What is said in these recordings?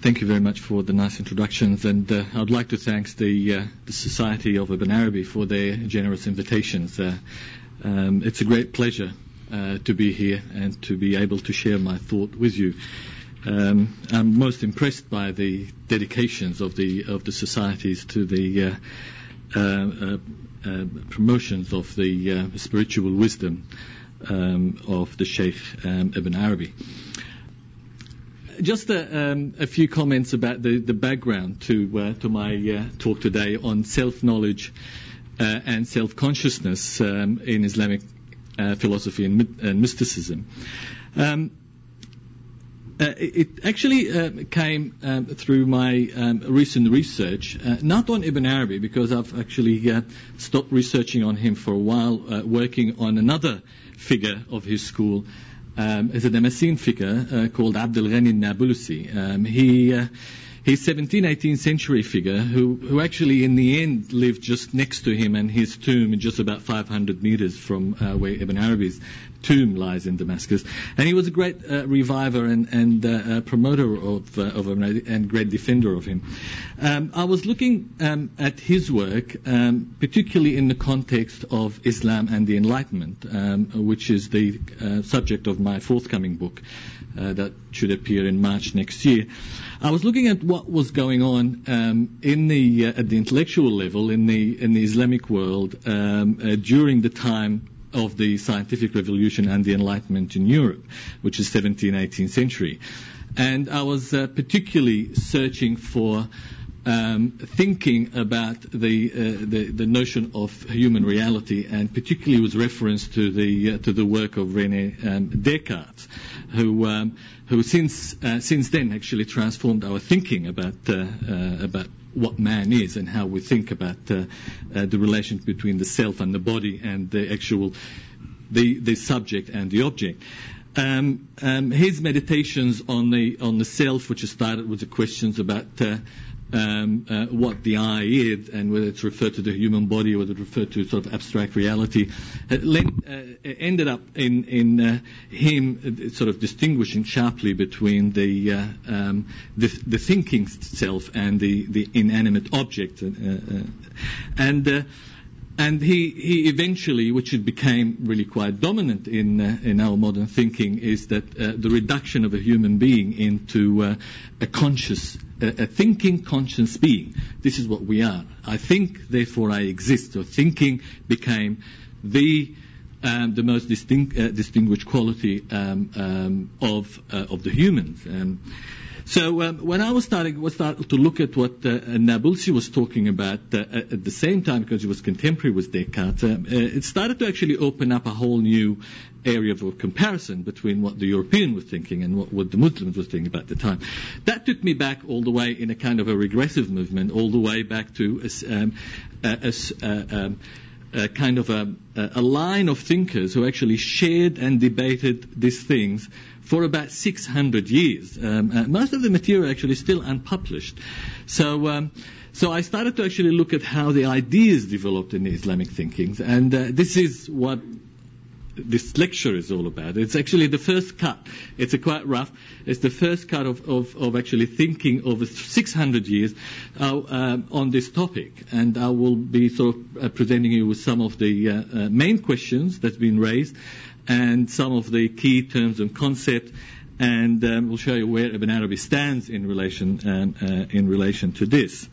thank you very much for the nice introductions, and uh, I'd like to thank the, uh, the Society of Ibn Arabi for their generous invitations. Uh, um, it's a great pleasure uh, to be here and to be able to share my thought with you. Um, I'm most impressed by the dedications of the of the societies to the uh, uh, promotions of the spiritual wisdom um, of the Sheikh um, Ibn Arabi. Just a, um, a, few comments about the, the background to uh, to my talk today on self knowledge and self consciousness um, in Islamic philosophy and, and mysticism. Um, uh, it actually uh, came um, through my um, recent research, uh, not on Ibn Arabi, because I've actually uh, stopped researching on him for a while, uh, working on another figure of his school. Um, as a Damascene figure uh, called Abdul Ghani Nabulusi. Um, he He's 17th, 18th century figure who, who actually in the end lived just next to him and his tomb just about 500 meters from uh, where Ibn Arabi's tomb lies in Damascus. And he was a great uh, reviver and, and uh, promoter of, uh, of Arabi and great defender of him. Um, I was looking um, at his work, um, particularly in the context of Islam and the Enlightenment, um, which is the uh, subject of my forthcoming book uh, that should appear in March next year. I was looking at what was going on um, in the uh, at the intellectual level in the in the Islamic world um, uh, during the time of the scientific revolution and the Enlightenment in Europe, which is 17th, 18th century, and I was uh, particularly searching for. Um, thinking about the, uh, the, the notion of human reality, and particularly with reference to the uh, to the work of Rene um, Descartes, who um, who since uh, since then actually transformed our thinking about uh, uh, about what man is and how we think about uh, the relations between the self and the body and the actual the the subject and the object. Um, um, his meditations on the on the self, which started with the questions about uh, what the I is and whether it's referred to the human body or whether it's referred to sort of abstract reality, uh, ended up in, in uh, him uh, sort of distinguishing sharply between the, uh, um, the, the, thinking self and the, the inanimate object. Uh, and and he, he eventually, which it became really quite dominant in, uh, in our modern thinking, is that uh, the reduction of a human being into uh, a conscious, a thinking conscious being. This is what we are. I think, therefore I exist. So thinking became the um, the most distinct, uh, distinguished quality um, um, of uh, of the humans. Um, so um, when I was starting was to look at what uh, Nabulsi was talking about uh, at the same time, because he was contemporary with Descartes, uh, it started to actually open up a whole new area of comparison between what the European was thinking and what, what the Muslims were thinking about the time. That took me back all the way in a kind of a regressive movement, all the way back to um, a, a, um, a kind of a, a, line of thinkers who actually shared and debated these things for about 600 years. Um, uh, most of the material actually still unpublished. So, um, so I started to actually look at how the ideas developed in Islamic thinkings, and uh, this is what this lecture is all about. It's actually the first cut. It's quite rough. It's the first cut of, of, of actually thinking over 600 years uh, um, on this topic. And I will be sort of uh, presenting you with some of the uh, uh main questions that's been raised and some of the key terms and concepts, and um, we'll show you where Ibn Arabi stands in relation um, uh, in relation to this.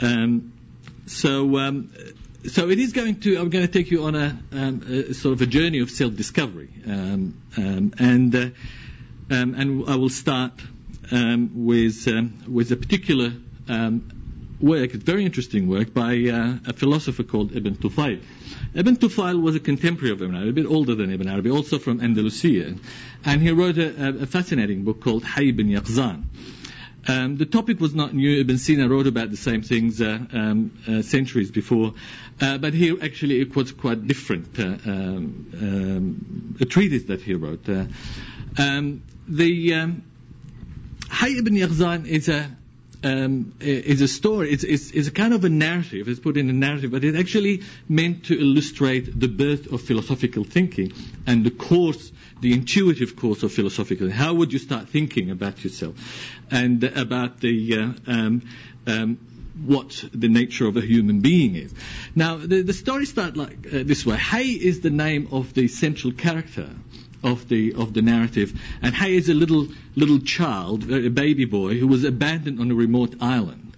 Um, so. Um, so it is going to. I'm going to take you on a, um, a sort of a journey of self-discovery, um, and uh, and I will start with with a particular work, very interesting work by uh, a philosopher called Ibn Tufayl. Ibn Tufayl was a contemporary of Ibn Arabi, a bit older than Ibn Arabi, also from Andalusia, and he wrote a, a fascinating book called Hayy ibn Yaqzan. Um, the topic was not new. Ibn Sina wrote about the same things uh, um, uh, centuries before, uh, but here actually it was quite different. Uh, um, um, a treatise that he wrote. Uh, um, the um, Hayy ibn Yaqzan is a um, is a story. It's, it's, it's, a kind of a narrative. It's put in a narrative, but it's actually meant to illustrate the birth of philosophical thinking and the course, the intuitive course of philosophical. How would you start thinking about yourself and about the uh, um, um, what the nature of a human being is. Now, the, the story starts like uh, this way. Hay is the name of the central character of the of the narrative, and Hay is a little little child, a baby boy who was abandoned on a remote island,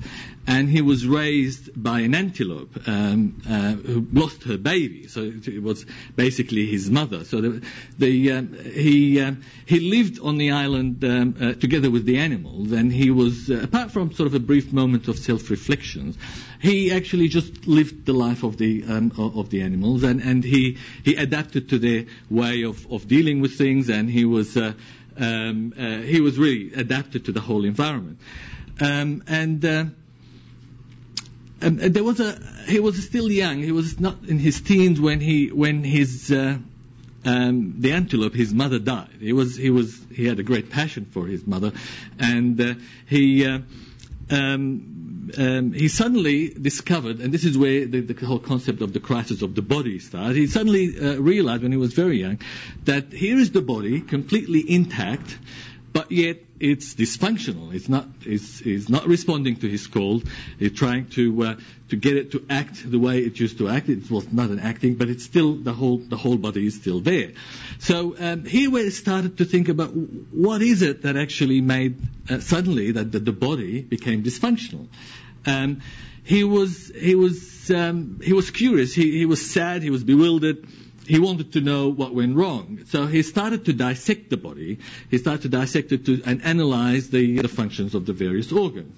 and he was raised by an antelope um, uh, who lost her baby. So it was basically his mother. So the, the um, he um, he lived on the island um, uh, together with the animals, and he was uh, apart from sort of a brief moment of self-reflection, he actually just lived the life of the um, of the animals, and, and he he adapted to their way of, of dealing with things, and he was. Uh, um, uh, he was really adapted to the whole environment, and uh, um, there was a he was still young. He was not in his teens when he when his uh, um, the antelope, his mother died. He was he was he had a great passion for his mother, and uh, he. Uh, um, um, he suddenly discovered, and this is where the, the, whole concept of the crisis of the body starts. He suddenly uh, realized when he was very young that here is the body completely intact, but yet it's dysfunctional. It's not, it's, it's not responding to his call. It's trying to, uh, to get it to act the way it used to act. It was not an acting, but it's still, the whole, the whole body is still there. So um, here we started to think about what is it that actually made uh, suddenly that the, the, body became dysfunctional. Um, he was, he was, um, he was curious. He, he was sad. He was bewildered he wanted to know what went wrong. So he started to dissect the body. He started to dissect it to, and analyze the, the functions of the various organs.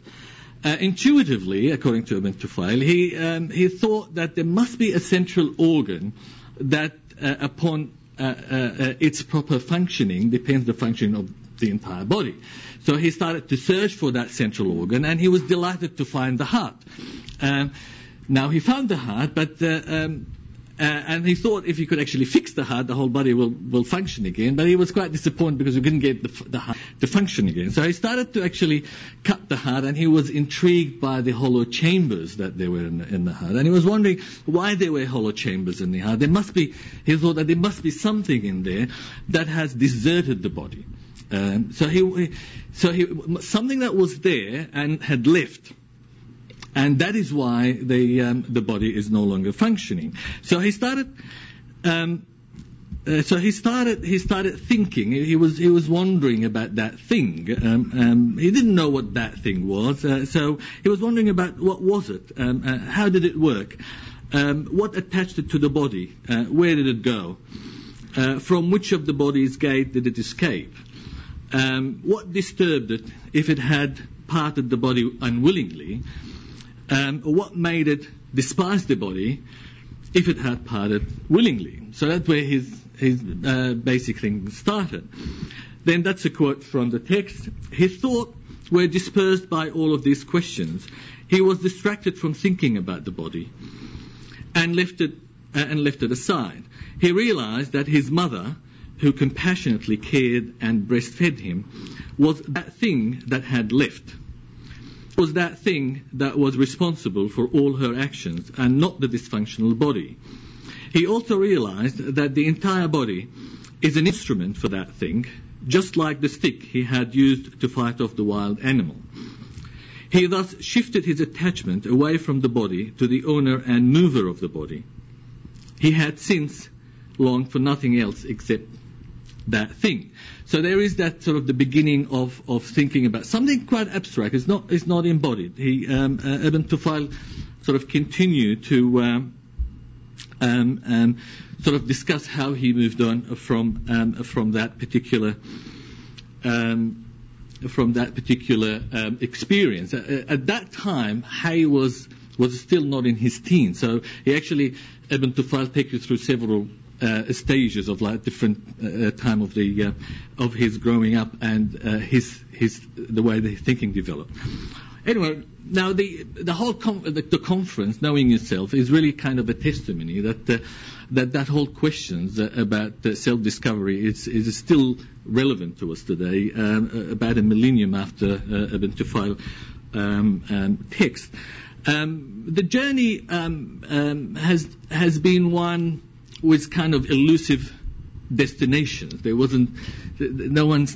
Uh, intuitively, according to Ibn Tufail, he, um, he thought that there must be a central organ that, uh, upon uh, uh, uh its proper functioning, depends the functioning of the entire body. So he started to search for that central organ, and he was delighted to find the heart. Um, now he found the heart, but uh, um, uh, and he thought if he could actually fix the heart, the whole body will, will function again. But he was quite disappointed because he couldn't get the, the heart to function again. So he started to actually cut the heart, and he was intrigued by the hollow chambers that there were in the, in the heart. And he was wondering why there were hollow chambers in the heart. There must be, he thought that there must be something in there that has deserted the body. Um, so he, so he, something that was there and had left and that is why the um, the body is no longer functioning. So he started. Um, uh, so he started. He started thinking. He was. He was wondering about that thing. Um, um, he didn't know what that thing was. Uh, so he was wondering about what was it. Um, uh, how did it work? Um, what attached it to the body? Uh, where did it go? Uh, from which of the body's gate did it escape? Um, what disturbed it if it had parted the body unwillingly? Um, what made it despise the body if it had parted willingly. So that's where his, his uh, basic thing started. Then that's a quote from the text. His thoughts were dispersed by all of these questions. He was distracted from thinking about the body and left it, uh, and left it aside. He realized that his mother, who compassionately cared and breastfed him, was that thing that had left was that thing that was responsible for all her actions and not the dysfunctional body. He also realized that the entire body is an instrument for that thing, just like the stick he had used to fight off the wild animal. He thus shifted his attachment away from the body to the owner and mover of the body. He had since longed for nothing else except that thing. So there is that sort of the beginning of, of thinking about something quite abstract. It's not, it's not embodied. He, um, uh, Ibn Tufail sort of continued to um, um, um, sort of discuss how he moved on from, um, from that particular um, from that particular um, experience. Uh, at that time, Hay was was still not in his teens, so he actually Ibn Tufail takes you through several uh, stages of like different uh, time of the uh, of his growing up and uh, his his the way the thinking developed. Anyway, now the the whole com- the, the, conference, knowing yourself, is really kind of a testimony that uh, that that whole questions about self-discovery is is still relevant to us today, um, about a millennium after Ibn Tufail um, um, text. Um, the journey um, um, has has been one with kind of elusive destinations. There wasn't, no one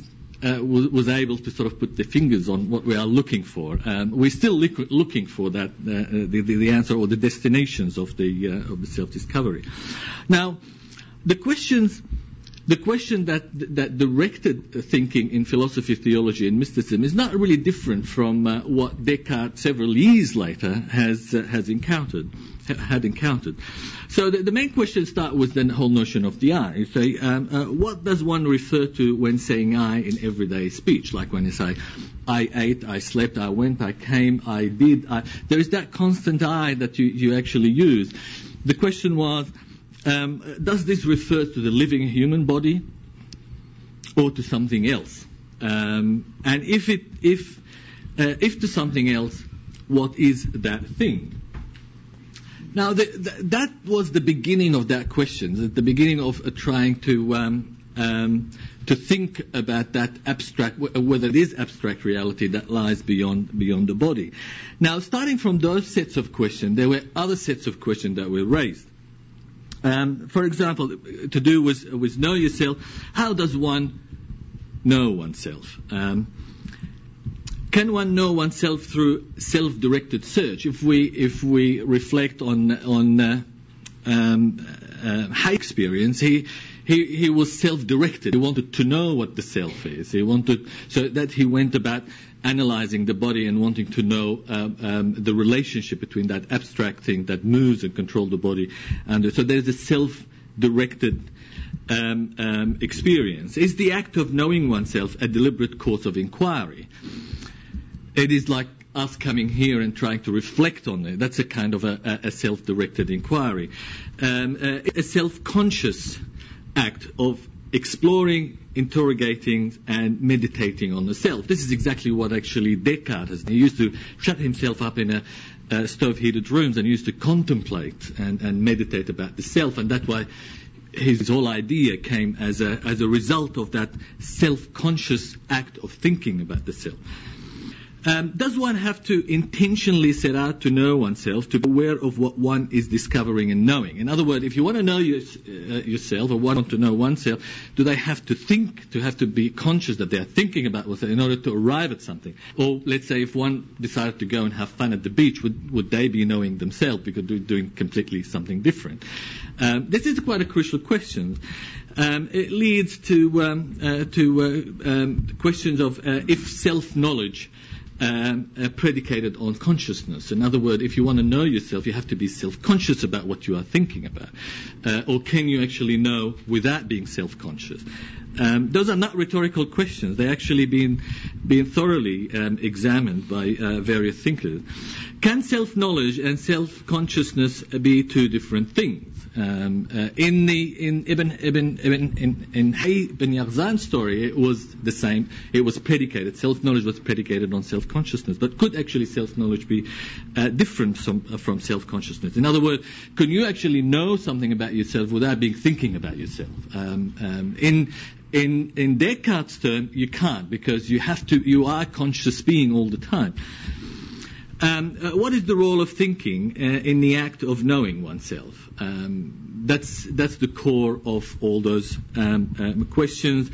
uh, was, was, able to sort of put their fingers on what we are looking for. Um, we're still looking for that, uh, the, the, answer or the destinations of the uh, of the self-discovery. Now, the questions the question that, that directed thinking in philosophy, theology, and mysticism is not really different from uh, what Descartes several years later has uh, has encountered had encountered. So the, the, main question start with the whole notion of the I. You say, um, uh, what does one refer to when saying I in everyday speech? Like when you say, I ate, I slept, I went, I came, I did. I, there is that constant I that you, you actually use. The question was um, does this refer to the living human body or to something else? Um, and if it, if, uh, if to something else, what is that thing? Now, the, the, that was the beginning of that question, the beginning of uh, trying to um, um, to think about that abstract, whether it is abstract reality that lies beyond beyond the body. Now, starting from those sets of questions, there were other sets of questions that were raised. Um, for example, to do with, with know yourself, how does one know oneself? Um, can one know oneself through self-directed search? If we if we reflect on on uh, um, uh, Hay experience, he he, he was self-directed. He wanted to know what the self is. He wanted so that he went about analyzing the body and wanting to know um, um, the relationship between that abstract thing that moves and controls the body. And so there's a self-directed um, um, experience. Is the act of knowing oneself a deliberate course of inquiry? It is like us coming here and trying to reflect on it. That's a kind of a, a self-directed inquiry. Um, a, a self-conscious act of exploring, interrogating, and meditating on the self. This is exactly what actually Descartes has. He used to shut himself up in a uh, stove-heated rooms and used to contemplate and, and meditate about the self, and that's why his whole idea came as a, as a result of that self-conscious act of thinking about the self. Um, does one have to intentionally set out to know oneself, to be aware of what one is discovering and knowing? In other words, if you want to know your, uh, yourself or want to know oneself, do they have to think, to have to be conscious that they are thinking about what's in order to arrive at something? Or let's say if one decided to go and have fun at the beach, would, would they be knowing themselves because they're doing completely something different? Um, this is quite a crucial question. Um, it leads to, um, uh, to uh, um, questions of uh, if self-knowledge um, uh, predicated on consciousness. In other words, if you want to know yourself, you have to be self-conscious about what you are thinking about. Uh, or can you actually know without being self-conscious? Um, those are not rhetorical questions. They're actually been, been thoroughly um, examined by uh, various thinkers. Can self-knowledge and self-consciousness be two different things? Um, uh, in the in Ibn Ibn Ibn in, in Hay story, it was the same. It was predicated. Self-knowledge was predicated on self-consciousness. But could actually self-knowledge be uh, different from, uh, from self-consciousness? In other words, can you actually know something about yourself without being thinking about yourself? Um, um, in in in Descartes' term, you can't because you have to. You are conscious being all the time. Um, uh, what is the role of thinking uh, in the act of knowing oneself? Um, that's that's the core of all those um, um questions.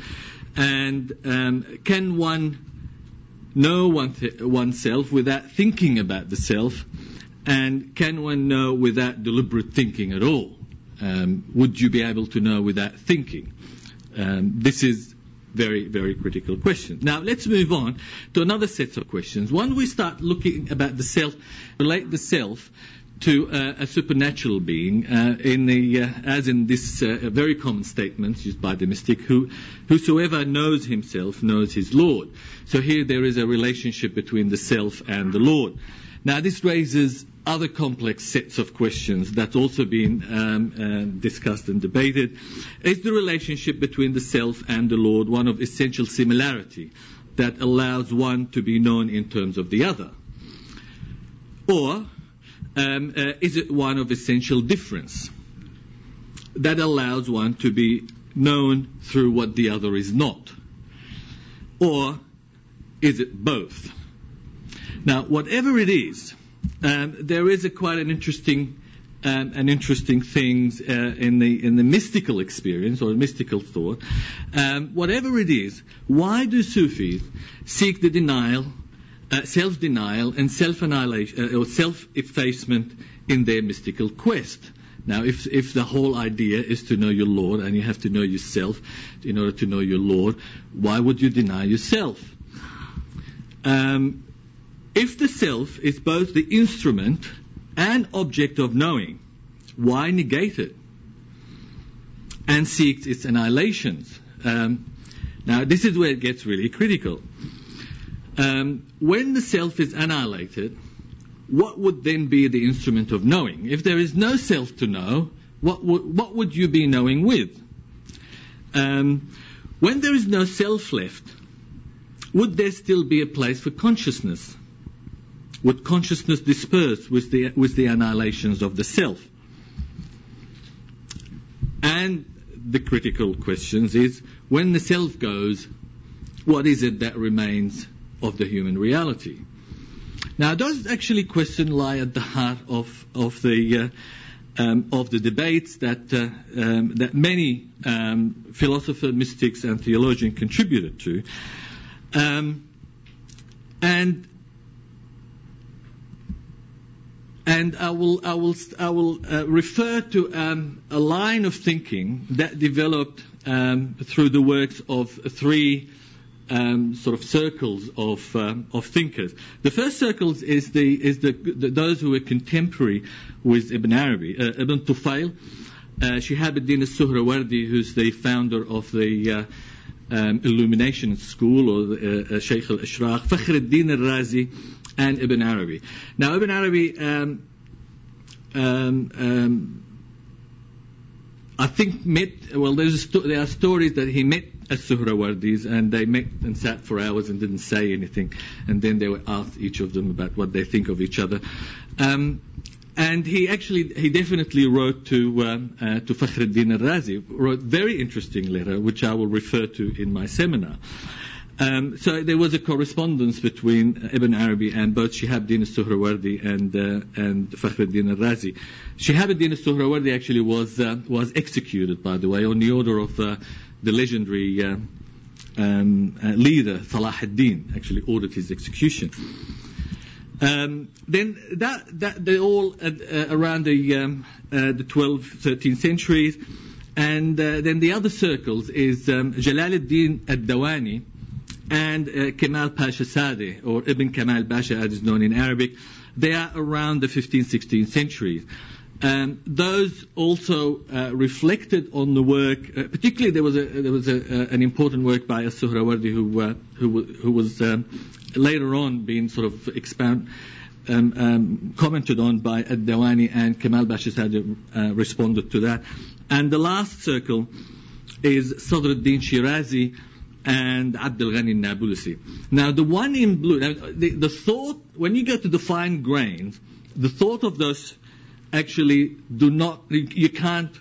And um, can one know one th- oneself without thinking about the self? And can one know without deliberate thinking at all? Um, would you be able to know without thinking? This is very, very critical question. Now, let's move on to another set of questions. One, we start looking about the self, relate the self to uh, a supernatural being, uh, in the, uh, as in this uh, very common statement used by the mystic, who, whosoever knows himself knows his Lord. So here there is a relationship between the self and the Lord. Now, this raises other complex sets of questions that's also been um, uh, discussed and debated. Is the relationship between the self and the Lord one of essential similarity that allows one to be known in terms of the other? Or um, uh, is it one of essential difference that allows one to be known through what the other is not? Or is it both? Now, whatever it is, um, there is a quite an interesting um, interesting things uh, in the in the mystical experience or mystical thought. Um, whatever it is, why do Sufis seek the denial, uh, self-denial, and self-annihilation uh, or self-effacement in their mystical quest? Now, if if the whole idea is to know your Lord and you have to know yourself in order to know your Lord, why would you deny yourself? Um, if the self is both the instrument and object of knowing, why negate it and seek its annihilations? Um, now, this is where it gets really critical. Um, when the self is annihilated, what would then be the instrument of knowing? If there is no self to know, what would, what would you be knowing with? Um, when there is no self left, would there still be a place for consciousness? Would consciousness disperse with the, with the annihilations of the self? And the critical questions is, when the self goes, what is it that remains of the human reality? Now, those actually questions lie at the heart of, of the uh, um, of the debates that uh, um, that many um, philosophers, mystics, and theologians contributed to, um, and and I will I will I will uh, refer to um, a line of thinking that developed um, through the works of three um, sort of circles of um, of thinkers. The first circles is the is the, the those who were contemporary with Ibn Arabi, uh, Ibn Tufail, uh, Shihab ad-Din al-Suhrawardi, who's the founder of the uh, um, Illumination School or the, uh, Sheikh al-Ishraq, Fakhr ad-Din al-Razi, and Ibn Arabi. Now, Ibn Arabi. Um, um, um I think met, well, sto- there are stories that he met as Suhrawardis and they met and sat for hours and didn't say anything. And then they were asked each of them about what they think of each other. Um, and he actually, he definitely wrote to, um, uh, to Fakhruddin al-Razi, wrote very interesting letter, which I will refer to in my seminar. Um, so there was a correspondence between Ibn Arabi and both Shihab-Din al-Suhrawardi and, uh, and Fakhruddin al-Razi. Shihab-Din al-Suhrawardi actually was, uh, was executed, by the way, on the order of uh, the legendary uh, um, uh, leader, Salah ad-Din, actually ordered his execution. Um, then that, that they all uh, around the, um, the 12th, 13th centuries. And then the other circles is um, Jalal ad-Din ad-Dawani, and uh, Kemal Pasha Zadeh, or Ibn Kemal Pasha as is known in Arabic, they are around the 15th, 16th centuries. Um, those also uh, reflected on the work. Uh, particularly, there was a there was a, uh, an important work by As-Suhrawardi who uh, who, who was um, later on being sort of expound, um, um, commented on by Ad-Dawani and Kemal Pasha uh, responded to that. And the last circle is Sadruddin Shirazi, and Abdul Ghani Nabulsi. Now, the one in blue, the, the thought, when you go to the fine grains, the thought of those actually do not, you can't,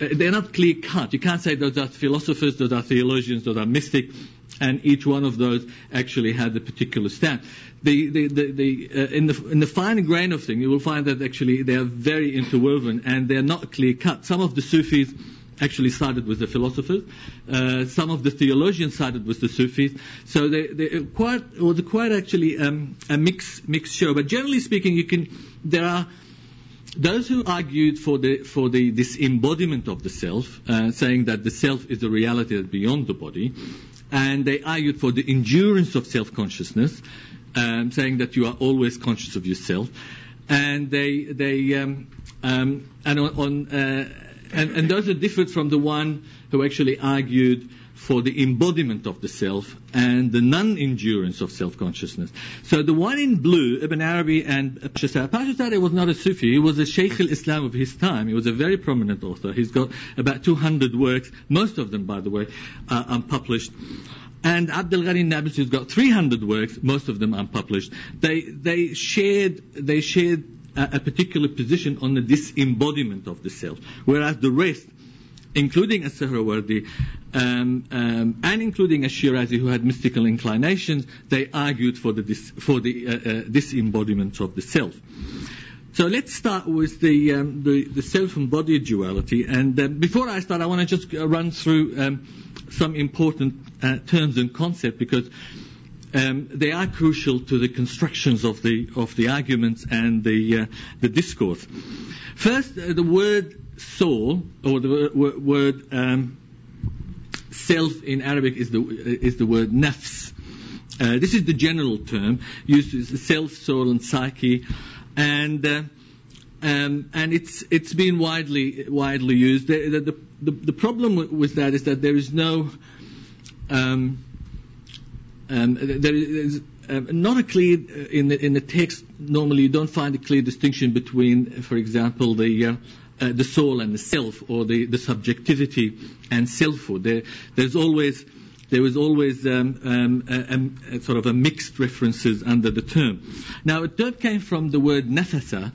uh, they're not clear cut. You can't say those are philosophers, those are theologians, those are mystics, and each one of those actually had a particular stand. The, the, the, the uh, in, the, in the fine grain of thing, you will find that actually they are very interwoven and they're not clear cut. Some of the Sufis actually sided with the philosophers. Uh, some of the theologians sided with the Sufis. So they, they quite it was quite actually um, a mixed mixed show. But generally speaking, you can there are those who argued for the for the this embodiment of the self, uh, saying that the self is a reality that's beyond the body, and they argued for the endurance of self consciousness, um, saying that you are always conscious of yourself, and they they um, um, and on, on uh, and, and those are different from the one who actually argued for the embodiment of the self and the non-endurance of self-consciousness. So the one in blue, Ibn Arabi and Pasha Zadeh was not a Sufi. He was a Sheikh al-Islam of his time. He was a very prominent author. He's got about 200 works, most of them, by the way, are unpublished. And Abdul Ghani Nabulsi has got 300 works, most of them unpublished. They, they shared, they shared a, a particular position on the disembodiment of the self, whereas the rest including as-Suhrawardi, um, um, and including Ash-Shirazi, who had mystical inclinations, they argued for the, dis- for the uh, uh, disembodiment of the self. So let's start with the, um, the, the self-embodied duality. And uh, before I start, I want to just run through um, some important uh, terms and concepts because um, they are crucial to the constructions of the of the arguments and the uh, the discourse. First, uh, the word soul or the w- word um, self in Arabic is the is the word nafs. Uh, this is the general term used as self, soul, and psyche, and uh, um, and it's it's been widely widely used. The the, the, the problem with that is that there is no um, um, there is um, not a clear in the in the text. Normally, you don't find a clear distinction between, for example, the uh, uh, the soul and the self, or the, the subjectivity and selfhood. There, there's always there was always um, um, a, a, sort of a mixed references under the term. Now, that came from the word nafasa,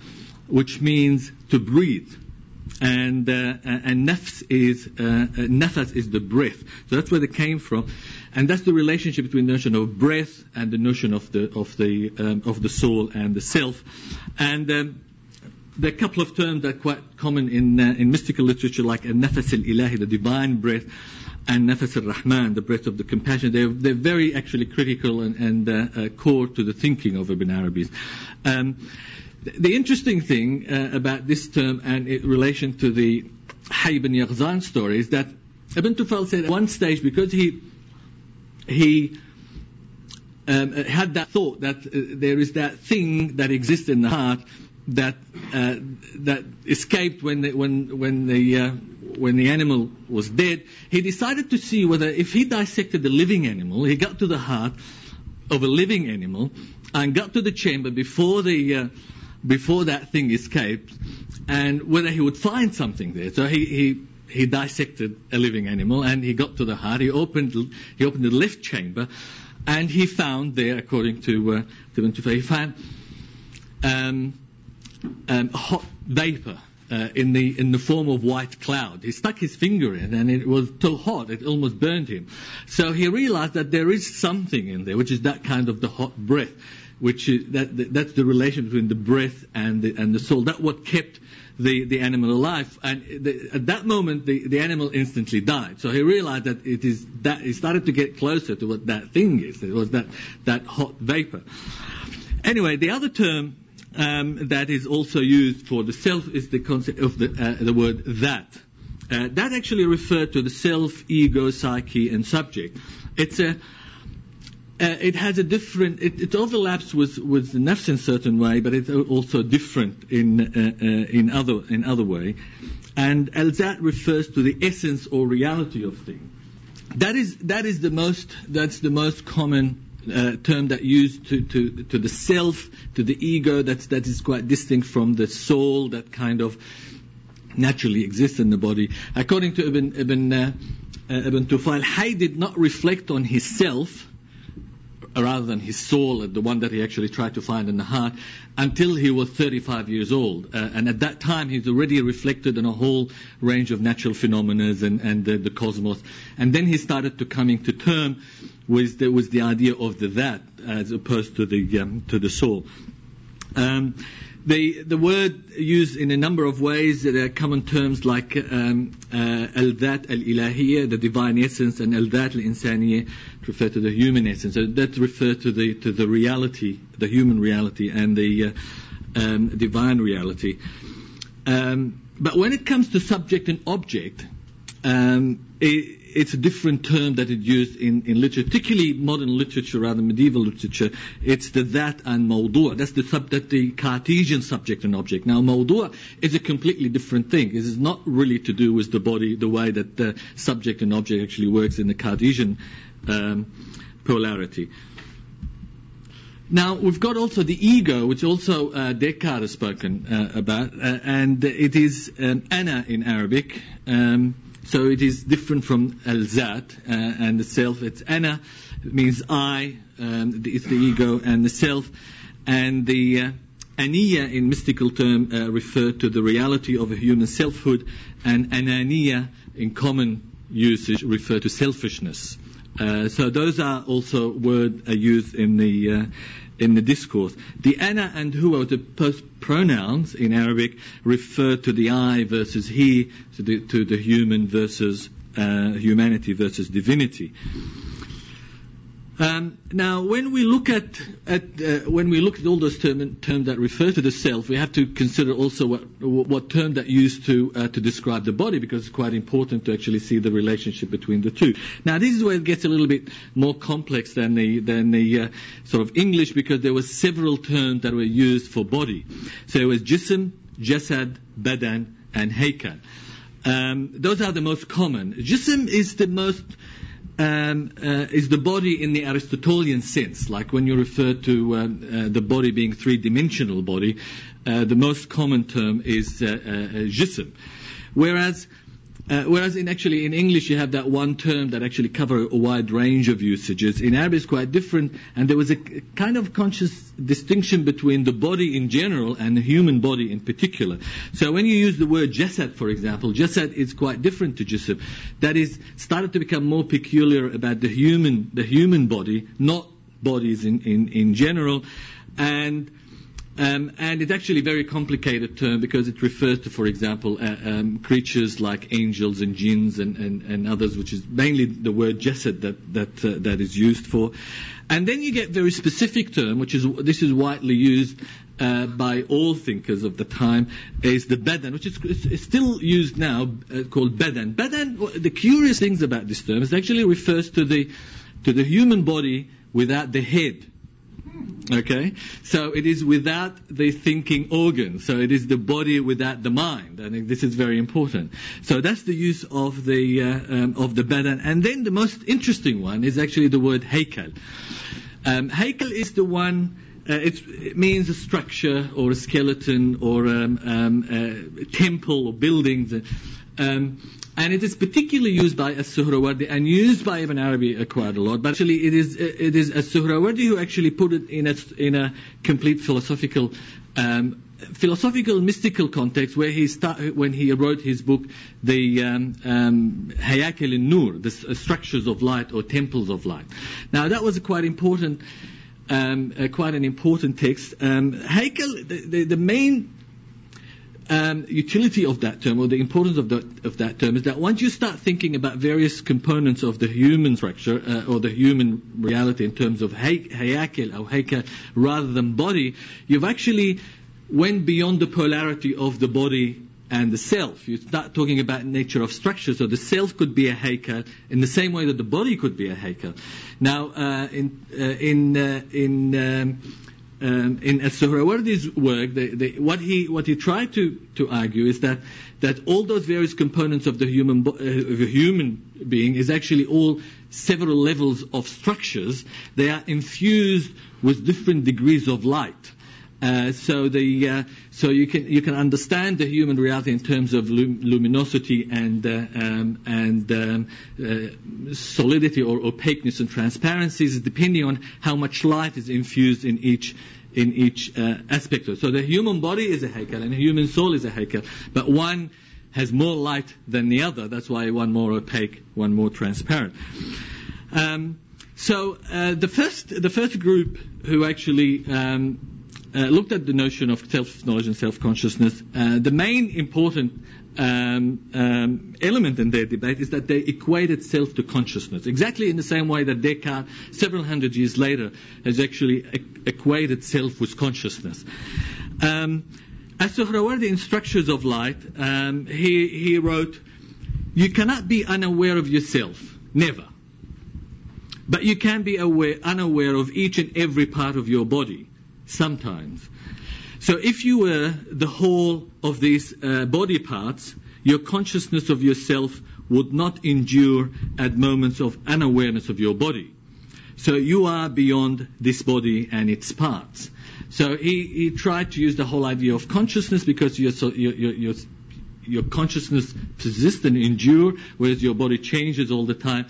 which means to breathe. And, uh, and nafs is, uh, nafas is the breath. So that's where it came from. And that's the relationship between the notion of breath and the notion of the, of the, um, of the soul and the self. And, um, there are a couple of terms that are quite common in, uh, in mystical literature, like nafas al-ilahi, the divine breath, and nafas al-rahman, the breath of the compassion. They're, they're very actually critical and, and uh, uh, core to the thinking of Ibn Arabi. Um, the interesting thing uh, about this term and in relation to the Hay ibn Yaqzan story is that Ibn Tufayl said at one stage, because he he um, had that thought that uh, there is that thing that exists in the heart that uh, that escaped when the, when when the uh, when the animal was dead. He decided to see whether if he dissected the living animal, he got to the heart of a living animal and got to the chamber before the uh, before that thing escaped, and whether he would find something there. So he, he he dissected a living animal and he got to the heart. He opened he opened the left chamber, and he found there, according to uh, to he found. Um, um, hot vapor uh, in the in the form of white cloud. He stuck his finger in, and it was so hot it almost burned him. So he realized that there is something in there, which is that kind of the hot breath, which is that, that that's the relation between the breath and the and the soul. That's what kept the, the animal alive. And the, at that moment, the, the animal instantly died. So he realized that it is that he started to get closer to what that thing is. It was that that hot vapor. Anyway, the other term um, that is also used for the self is the concept of the, uh, the word dhat. Uh, that actually referred to the self, ego, psyche, and subject. It's a uh, it has a different, it, it, overlaps with, with the nafs in a certain way, but it's also different in, uh, uh, in, other, in other way. And al-zat refers to the essence or reality of things. That is, that is the most, that's the most common uh, term that used to, to, to the self, to the ego, that's, that is quite distinct from the soul that kind of naturally exists in the body. According to Ibn, Ibn, uh, uh, Ibn Tufayl, Hay did not reflect on his self, rather than his soul, the one that he actually tried to find in the heart, until he was 35 years old. Uh, and at that time, he's already reflected on a whole range of natural phenomena and, and the, the, cosmos. And then he started to coming to term with the, with the idea of the dhat as opposed to the um, to the soul. Um, the, the word used in a number of ways, there are common terms like um, uh, al-dhat al-ilahiyya, the divine essence, and al-dhat al-insaniyya, refer to the human essence. So that refer to the to the reality, the human reality, and the uh, um, divine reality. Um, but when it comes to subject and object, um, it, it's a different term that is used in, in literature, particularly modern literature rather than medieval literature. It's the dhat and mawdu'. That's the sub, that the Cartesian subject and object. Now, mawdu' is a completely different thing. It is not really to do with the body, the way that the subject and object actually works in the Cartesian um, polarity. Now, we've got also the ego, which also uh, Descartes has spoken uh, about, uh, and it is um, ana in Arabic. Um, so it is different from al-zat uh, and the self. It's ana, it means I, um, it's the ego and the self. And the uh, aniya in mystical term uh, refer to the reality of a human selfhood, and ananiya in common usage refer to selfishness. Uh, so those are also words uh, used in the uh, in the discourse. The ana and huwa, the post pronouns in Arabic, refer to the I versus he, to the, to the human versus uh, humanity versus divinity. Um, now, when we look at, at uh, when we look at all those term, terms that refer to the self, we have to consider also what, term that used to uh, to describe the body, because it's quite important to actually see the relationship between the two. Now, this is where it gets a little bit more complex than the than the uh, sort of English, because there were several terms that were used for body. So it was jism, jasad, badan, and haykal. Um, those are the most common. Jism is the most um, uh, is the body in the Aristotelian sense, like when you refer to uh, uh, the body being three-dimensional body, uh, the most common term is uh, uh, jism. Whereas uh, whereas in actually in English you have that one term that actually cover a wide range of usages. In Arabic it's quite different, and there was a kind of conscious distinction between the body in general and the human body in particular. So when you use the word jasad, for example, jasad is quite different to jism. That is started to become more peculiar about the human the human body, not bodies in, in, in general, and um, and it's actually a very complicated term because it refers to, for example, uh, um, creatures like angels and jinns and, and, and, others, which is mainly the word jasad that that uh, that is used for. And then you get very specific term, which is this is widely used uh, by all thinkers of the time, is the badan, which is, is still used now, uh, called badan. Badan. The curious things about this term is actually refers to the to the human body without the head. Okay? So it is without the thinking organ. So it is the body without the mind. I think this is very important. So that's the use of the, uh, um, of the badan. And then the most interesting one is actually the word haykal. Um, is the one, uh, it means a structure or a skeleton or um, um, a temple or buildings. Um, and it is particularly used by As-Suhrawardi and used by Ibn Arabi quite a lot. But actually, it is it is As-Suhrawardi who actually put it in a in a complete philosophical. Um, philosophical mystical context where he start, when he wrote his book the um, um, Hayakel nur the structures of light or temples of light now that was a quite important um, uh, quite an important text um, the, the, the main um, utility of that term or the importance of, the, of that term is that once you start thinking about various components of the human structure uh, or the human reality in terms of hayakil or hayka rather than body, you've actually went beyond the polarity of the body and the self. You start talking about nature of structure. So the self could be a haikal in the same way that the body could be a haikal. Now, uh, in uh, in uh, in um, um, in As-Suhrawardi's work, the, the, what he what he tried to, to argue is that that all those various components of the human uh, of a human being is actually all several levels of structures. They are infused with different degrees of light. Uh, so the uh, so you can you can understand the human reality in terms of lum- luminosity and uh, um, and um, uh, solidity or opaqueness and transparencies depending on how much light is infused in each in each uh, aspect. So the human body is a haykal and the human soul is a haykal, but one has more light than the other. That's why one more opaque, one more transparent. Um, so the first the first group who actually um, uh, looked at the notion of self-knowledge and self-consciousness, uh, the main important um, um, element in their debate is that they equated self to consciousness, exactly in the same way that Descartes, several hundred years later, has actually equated self with consciousness. Um, as Suhrawardi in Structures of Light, um, he, he wrote, You cannot be unaware of yourself, never. But you can be aware, unaware of each and every part of your body sometimes. So if you were the whole of these uh, body parts, your consciousness of yourself would not endure at moments of unawareness of your body. So you are beyond this body and its parts. So he, he tried to use the whole idea of consciousness because your, your, your, your consciousness persists and endure, whereas your body changes all the time.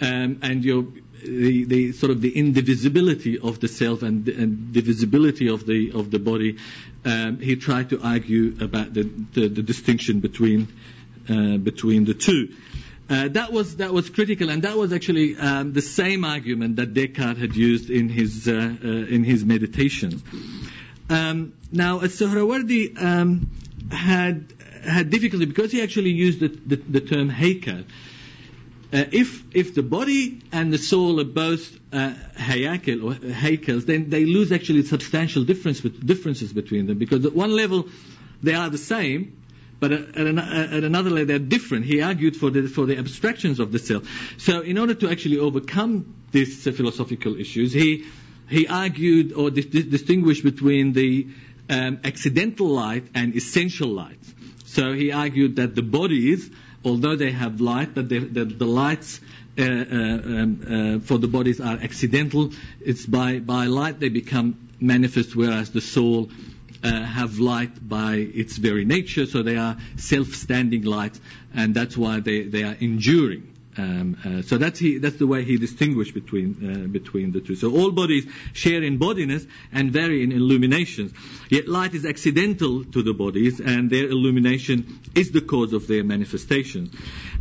Um, and your the, the sort of the indivisibility of the self and, and divisibility of the of the body, um, he tried to argue about the, the, the distinction between uh, between the two. Uh, that was that was critical, and that was actually um, the same argument that Descartes had used in his uh, uh, in his meditations. Um, now, Suhrawardi um, had had difficulty because he actually used the, the, the term heikel. Uh, if if the body and the soul are both uh, or haykels, then they lose actually substantial difference, differences between them because at one level they are the same, but at, an, at, another level they're different. He argued for the for the abstractions of the self. So in order to actually overcome these uh, philosophical issues, he he argued or dis- distinguished between the um, accidental light and essential light. So he argued that the bodies, although they have light, but the, the, lights uh, uh, um, uh, for the bodies are accidental. It's by, by light they become manifest, whereas the soul uh, have light by its very nature, so they are self-standing light, and that's why they, they are enduring. Um, uh, so that's, he, that's the way he distinguished between, uh, between the two. So all bodies share in bodiness and vary in illuminations. Yet light is accidental to the bodies and their illumination is the cause of their manifestations.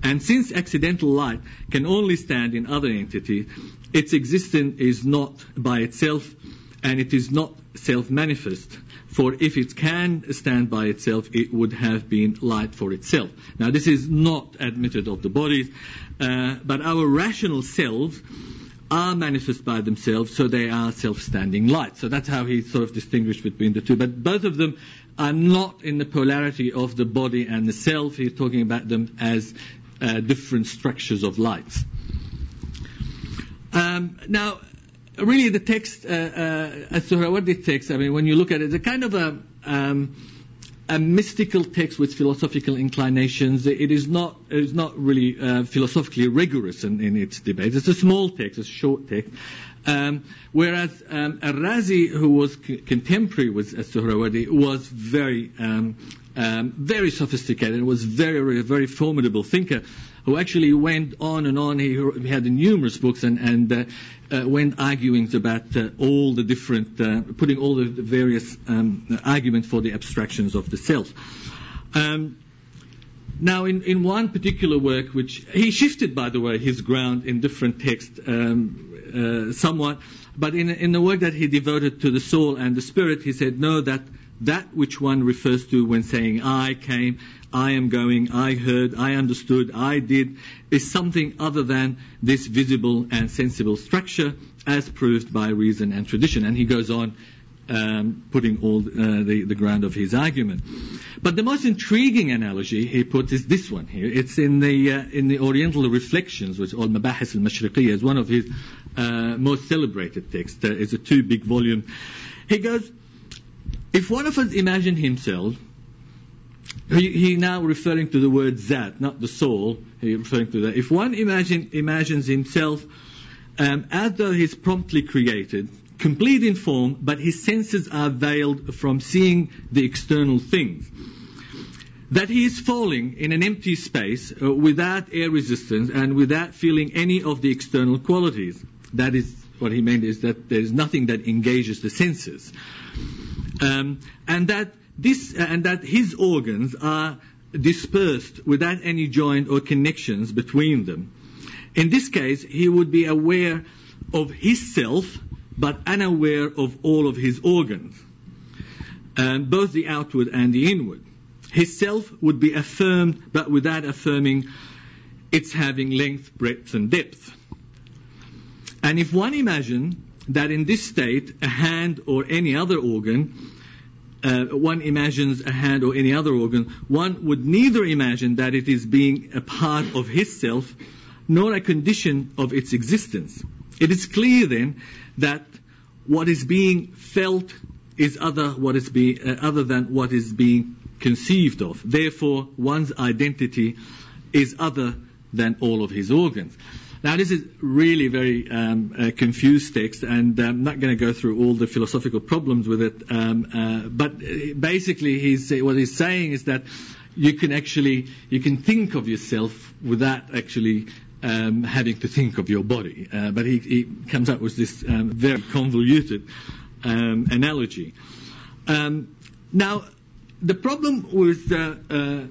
And since accidental light can only stand in other entities, its existence is not by itself and it is not self-manifest. For if it can stand by itself, it would have been light for itself. Now, this is not admitted of the bodies, uh, but our rational selves are manifest by themselves, so they are self-standing light. So that's how he sort of distinguished between the two. But both of them are not in the polarity of the body and the self. He's talking about them as uh, different structures of light. Um, now, really, the text, uh, uh, Suhrawardi text, I mean, when you look at it, it's a kind of a um, a mystical text with philosophical inclinations. It is not, it is not really uh, philosophically rigorous in, in, its debate. It's a small text, a short text. Um, whereas um, Al-Razi, who was c- contemporary with Suhrawardi, was very, um, um, very sophisticated and was very, very formidable thinker who actually went on and on. He, had numerous books and, and uh, uh, went arguing about uh, all the different, uh, putting all the various um, arguments for the abstractions of the self. Um, now, in, in one particular work, which he shifted, by the way, his ground in different texts um, uh, somewhat, but in, in the work that he devoted to the soul and the spirit, he said, no, that that which one refers to when saying I came, I am going, I heard, I understood, I did, is something other than this visible and sensible structure as proved by reason and tradition. And he goes on um, putting all uh, the, the ground of his argument. But the most intriguing analogy he puts is this one here. It's in the uh, in the Oriental Reflections, which Al Mabahis al Mashriqiyya is one of his uh, most celebrated texts. It's a two big volume. He goes, if one of us imagined himself he, now referring to the word dhat, not the soul. He referring to that. If one imagine, imagines himself um, as though he's promptly created, complete in form, but his senses are veiled from seeing the external things. That he is falling in an empty space uh, without air resistance and without feeling any of the external qualities. That is what he meant is that there is nothing that engages the senses. Um, and that this, uh, and that his organs are dispersed without any joint or connections between them. In this case, he would be aware of his self, but unaware of all of his organs, and both the outward and the inward. His self would be affirmed, but without affirming its having length, breadth, and depth. And if one imagine that in this state, a hand or any other organ uh, one imagines a hand or any other organ, one would neither imagine that it is being a part of his self, nor a condition of its existence. It is clear then that what is being felt is other, what is be, uh, other than what is being conceived of. Therefore, one's identity is other than all of his organs. Now, this is really very um, uh, confused text, and I'm not going to go through all the philosophical problems with it. Um, uh, but basically, he's, what he's saying is that you can actually you can think of yourself without actually um, having to think of your body. Uh, but he, he, comes up with this um, very convoluted um, analogy. Um, now, the problem with uh, uh,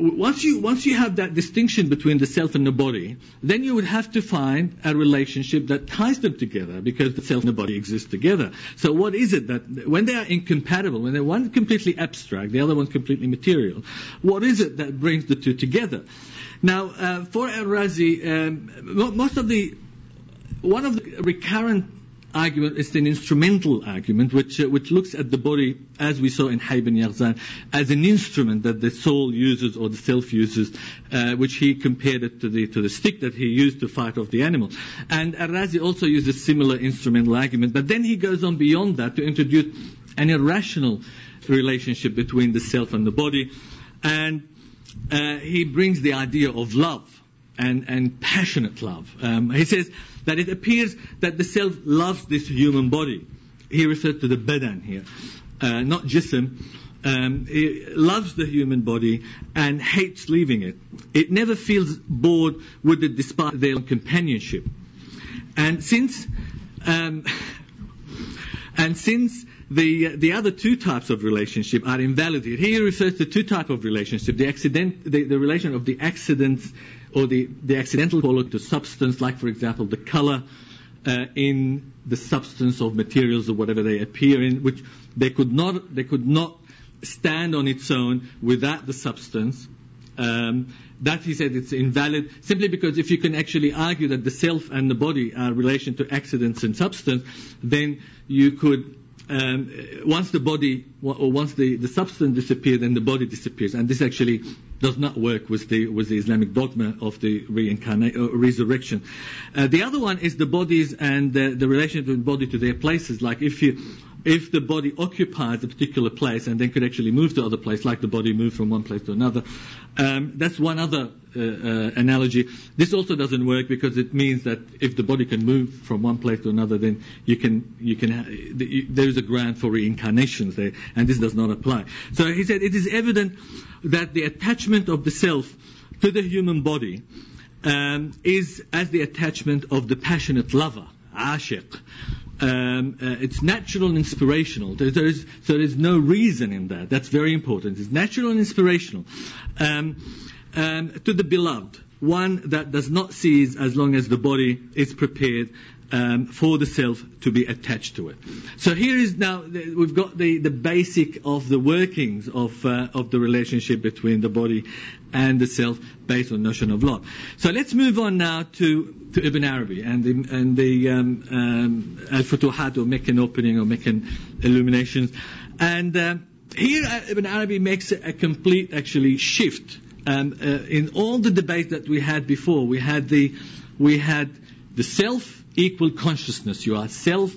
once you once you have that distinction between the self and the body, then you would have to find a relationship that ties them together because the self and the body exist together. So what is it that when they are incompatible, when they're one completely abstract, the other one completely material, what is it that brings the two together? Now, uh, for Al-Razi, um, most of the one of the recurrent argument is an instrumental argument, which, uh, which looks at the body, as we saw in Hayy ibn Yaghzan, as an instrument that the soul uses or the self uses, uh, which he compared it to the, to the stick that he used to fight off the animal. And Al-Razi also uses similar instrumental argument, but then he goes on beyond that to introduce an irrational relationship between the self and the body. And uh, he brings the idea of love and, and passionate love. Um, he says, that it appears that the self loves this human body. He referred to the badan here, uh, not jism. Um, it loves the human body and hates leaving it. It never feels bored with it despite their companionship. And since, um, and since the, the other two types of relationship are invalidated. He refers to two types of relationship: the accident, the, the relation of the accidents or the, the accidental quality to substance, like for example the color uh, in the substance of materials or whatever they appear in, which they could not they could not stand on its own without the substance. Um, that he said it's invalid simply because if you can actually argue that the self and the body are relation to accidents and substance, then you could um, once the body or once the, the substance disappears, then the body disappears, and this actually does not work with the with the Islamic dogma of the reincarnation, uh, resurrection. Uh, the other one is the bodies and the, the relation the body to their places. Like if you if the body occupies a particular place and then could actually move to other place, like the body moved from one place to another, um, that's one other uh, uh, analogy. This also doesn't work because it means that if the body can move from one place to another, then you can you can ha- you, there is a ground for reincarnations there, and this does not apply. So he said it is evident that the attachment of the self to the human body um, is as the attachment of the passionate lover, ashiq. Um, uh, it's natural and inspirational. There, there is, so there is no reason in that. That's very important. It's natural and inspirational. Um, um, to the beloved, one that does not cease as long as the body is prepared um, for the self to be attached to it. So here is now we've got the, the basic of the workings of uh, of the relationship between the body and the self based on the notion of love. So let's move on now to, to Ibn Arabi and the, and the um, um, Al-Futuhat or Meccan opening or Meccan illuminations. And uh, here Ibn Arabi makes a, complete actually shift. Um, uh, in all the debate that we had before, we had the we had the self equal consciousness. You are self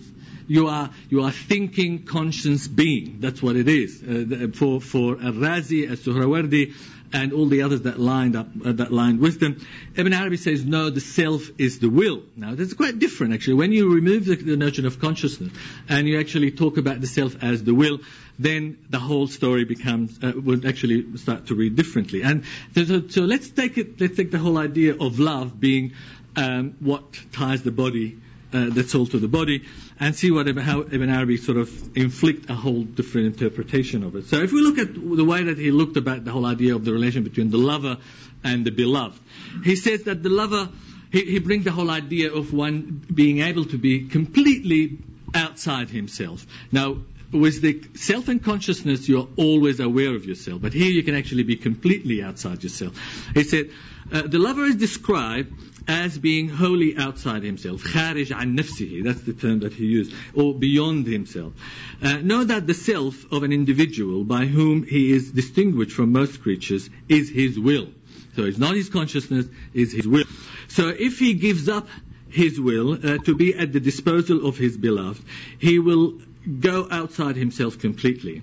you are you are thinking conscious being. That's what it is. Uh, for for Al-Razi, Al-Suhrawardi, and all the others that lined up uh, that lined with them. Ibn Arabi says no, the self is the will. Now that's quite different actually. When you remove the, the notion of consciousness and you actually talk about the self as the will, then the whole story becomes uh, would actually start to read differently. And so, so let's take it. Let's take the whole idea of love being um, what ties the body uh, soul to the body, and see what how Ibn Arabi sort of inflict a whole different interpretation of it. So if we look at the way that he looked about the whole idea of the relation between the lover and the beloved, he says that the lover, he, he brings the whole idea of one being able to be completely outside himself. Now, with the self and consciousness, you're always aware of yourself. But here you can actually be completely outside yourself. He said, uh, the lover is described as being wholly outside himself. خارج عن نفسه. That's the term that he used. Or beyond himself. Uh, know that the self of an individual by whom he is distinguished from most creatures is his will. So it's not his consciousness, it's his will. So if he gives up his will uh, to be at the disposal of his beloved, he will go outside himself completely.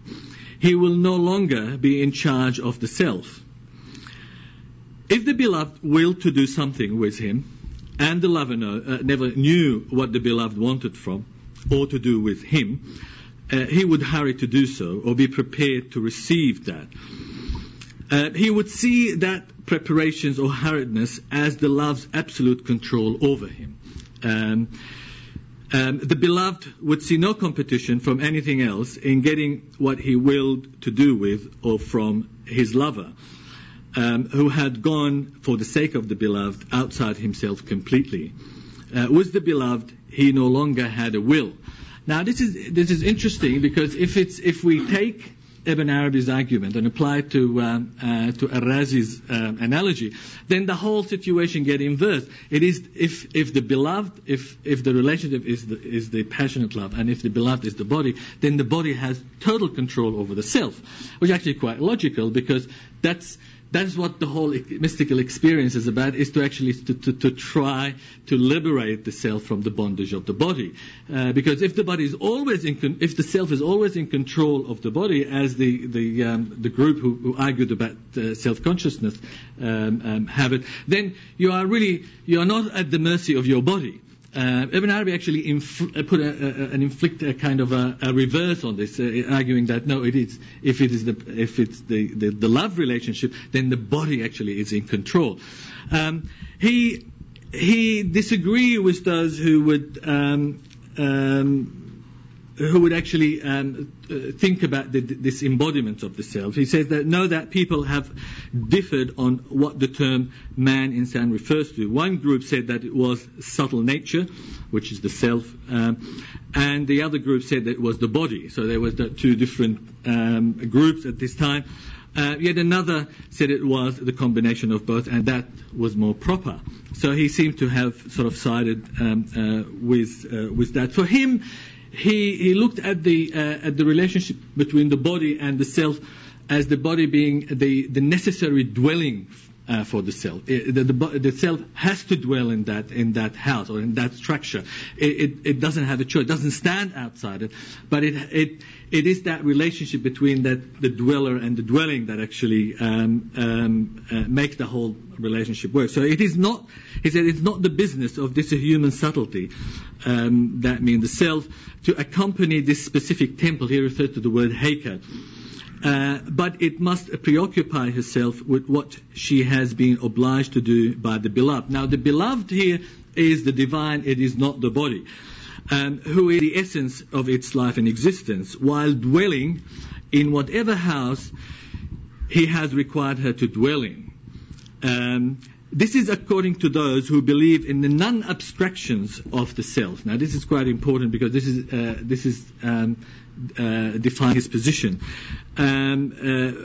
He will no longer be in charge of the self. If the beloved willed to do something with him, and the lover uh, never knew what the beloved wanted from or to do with him, uh, he would hurry to do so or be prepared to receive that. Uh, he would see that preparations or hurriedness as the love's absolute control over him. Um, um, the beloved would see no competition from anything else in getting what he willed to do with or from his lover, um, who had gone for the sake of the beloved outside himself completely. Uh, with the beloved, he no longer had a will. Now, this is this is interesting because if it's if we take Ibn Arabi's argument and apply it to um, uh, to Ar-Razi's um, analogy, then the whole situation get inverse. It is if if the beloved, if if the relationship is the is the passionate love, and if the beloved is the body, then the body has total control over the self, which is actually quite logical because that's that's what the whole mystical experience is about, is to actually to, to, to try to liberate the self from the bondage of the body. Uh, because if the body is always in, con- if the self is always in control of the body, as the the um, the group who, who argued about uh, self-consciousness um, um, have it, then you are really you are not at the mercy of your body. Uh, Ibn Arabi actually infl- uh, put a, a, an inflict a kind of a, a reverse on this, uh, arguing that no, it is if it is the if it's the, the, the love relationship, then the body actually is in control. Um, he he disagreed with those who would um, um, who would actually um, uh, think about the, this embodiment of the self. He says that know that people have differed on what the term man in insan refers to. One group said that it was subtle nature, which is the self, um, and the other group said that it was the body. So there was the two different um, groups at this time. Uh, yet another said it was the combination of both, and that was more proper. So he seemed to have sort of sided um, uh, with uh, with that. For him, he, he looked at the, uh, at the relationship between the body and the self as the body being the, the necessary dwelling uh, for the self. It, the, the, the, self has to dwell in that in that house or in that structure. It, it, it, doesn't have a choice. It doesn't stand outside it, but it it it is that relationship between that the dweller and the dwelling that actually um, um, uh, makes the whole relationship work. So it is not. He said it's not the business of this human subtlety. Um, that means the self to accompany this specific temple. He referred to the word heikal. Uh, but it must preoccupy herself with what she has been obliged to do by the beloved. Now, the beloved here is the divine, it is not the body, um, who is the essence of its life and existence, while dwelling in whatever house he has required her to dwell in. Um, this is according to those who believe in the non-abstractions of the self. Now, this is quite important because this is uh, this is um, uh, define his position um,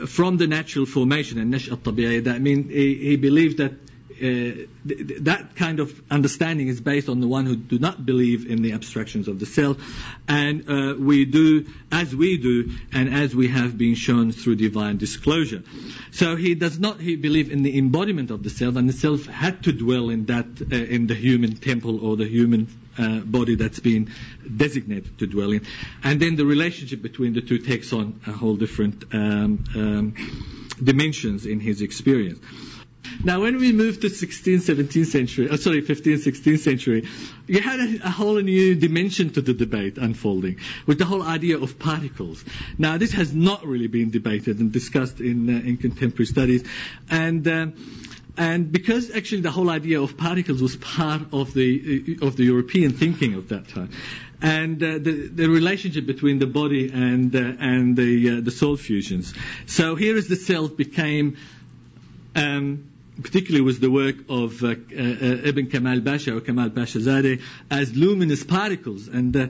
uh, from the natural formation and nash al That means he, he believes that th- that kind of understanding is based on the one who do not believe in the abstractions of the self, and uh, we do as we do, and as we have been shown through divine disclosure. So he does not he believe in the embodiment of the self, and the self had to dwell in that uh, in the human temple or the human uh, body that's been designated to dwell in. And then the relationship between the two takes on a whole different um, um, dimensions in his experience. Now, when we moved to 16th, 17th century, oh, sorry, 15th, 16th century, you had a, a, whole new dimension to the debate unfolding with the whole idea of particles. Now, this has not really been debated and discussed in, uh, in contemporary studies. And, um, and because actually the whole idea of particles was part of the of the European thinking of that time, and uh, the the relationship between the body and uh, and the uh, the soul fusions. So here is the self became. Um, particularly was the work of uh, uh, Ibn Kemal Pasha or Kemal Pasha Zadeh as luminous particles, and uh,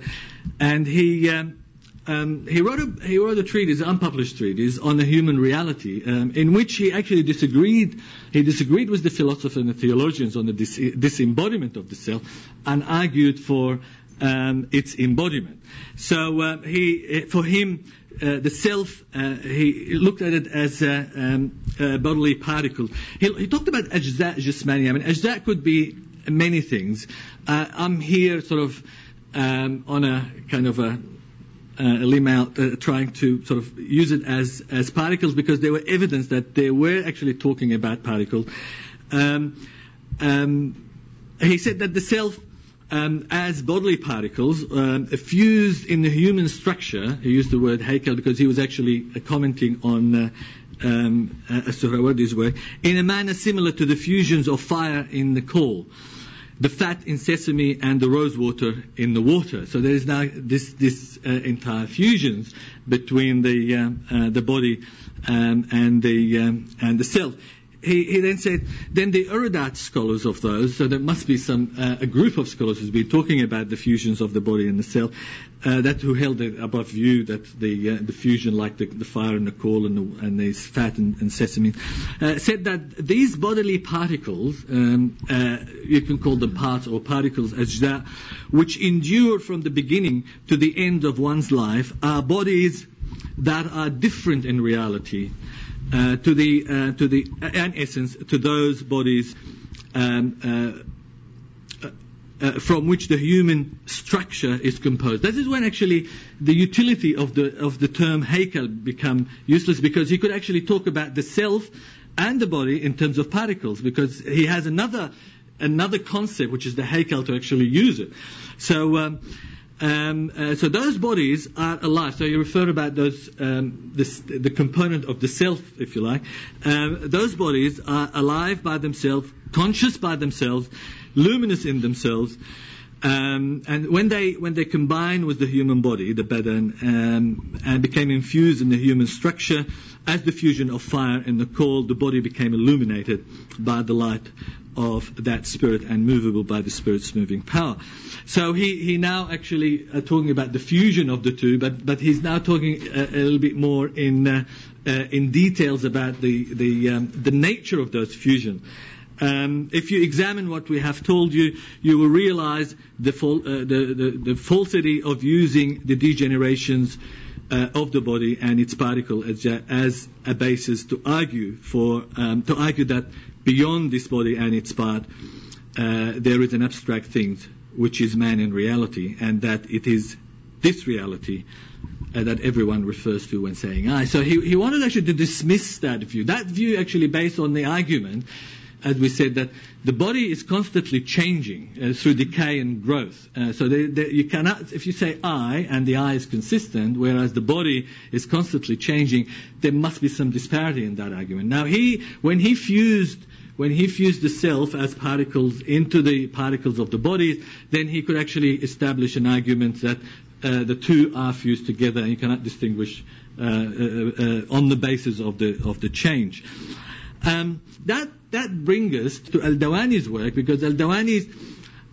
and he. Um, um, he wrote a he wrote a treatise, unpublished treatise on the human reality, um, in which he actually disagreed. He disagreed with the philosophers and the theologians on the dis- disembodiment of the self, and argued for um, its embodiment. So uh, he, for him, uh, the self, uh, he looked at it as a, um, a bodily particle. He, he, talked about ajza jismani. I mean, ajza could be many things. Uh, I'm here sort of um, on a kind of a uh, limb out, uh, trying to sort of use it as, as particles because there were evidence that they were actually talking about particles. Um, um, he said that the self um, as bodily particles um, fused in the human structure. He used the word Haykal because he was actually uh, commenting on uh, um, as Suhrawardi's work, in a manner similar to the fusions of fire in the coal the fat in sesame and the rose water in the water. So there is now this this uh, entire fusions between the uh, uh, the body um, and the um, and the cell. He, he, then said, then the erudite scholars of those, so there must be some uh, a group of scholars who's been talking about the fusions of the body and the cell, uh, that who held it above view that the uh, the fusion, like the, the fire and the coal and, the, and these fat and, and sesame, uh, said that these bodily particles, um, uh, you can call them parts or particles, that, which endure from the beginning to the end of one's life, are bodies that are different in reality uh, to the uh, to the uh, in essence to those bodies um, uh, uh, from which the human structure is composed. This is when actually the utility of the of the term Haykal become useless because he could actually talk about the self and the body in terms of particles because he has another another concept which is the Haykal to actually use it. So. Um, um, uh, so those bodies are alive. So you refer about those, um, this, the component of the self, if you like. Um, those bodies are alive by themselves, conscious by themselves, luminous in themselves. Um, and when they when they combine with the human body, the badan, um, and became infused in the human structure, as the fusion of fire and the coal, the body became illuminated by the light of that spirit and movable by the spirit's moving power. So he, he now actually uh, talking about the fusion of the two, but, but he's now talking a, a little bit more in, uh, uh, in details about the, the, um, the nature of those fusion. Um, if you examine what we have told you, you will realize the, fal- uh, the, the, the, falsity of using the degenerations uh, of the body and its particle as, as a basis to argue for um, to argue that beyond this body and its part, uh, there is an abstract thing which is man in reality, and that it is this reality uh, that everyone refers to when saying I. So he, he wanted actually to dismiss that view. That view actually based on the argument, as we said, that the body is constantly changing uh, through decay and growth. Uh, so they, they, you cannot, if you say I and the I is consistent, whereas the body is constantly changing, there must be some disparity in that argument. Now he, when he fused when he fused the self as particles into the particles of the bodies, then he could actually establish an argument that uh, the two are fused together and you cannot distinguish uh, uh, uh on the basis of the of the change. Um, that that brings us to Al Dawani's work because Al Dawani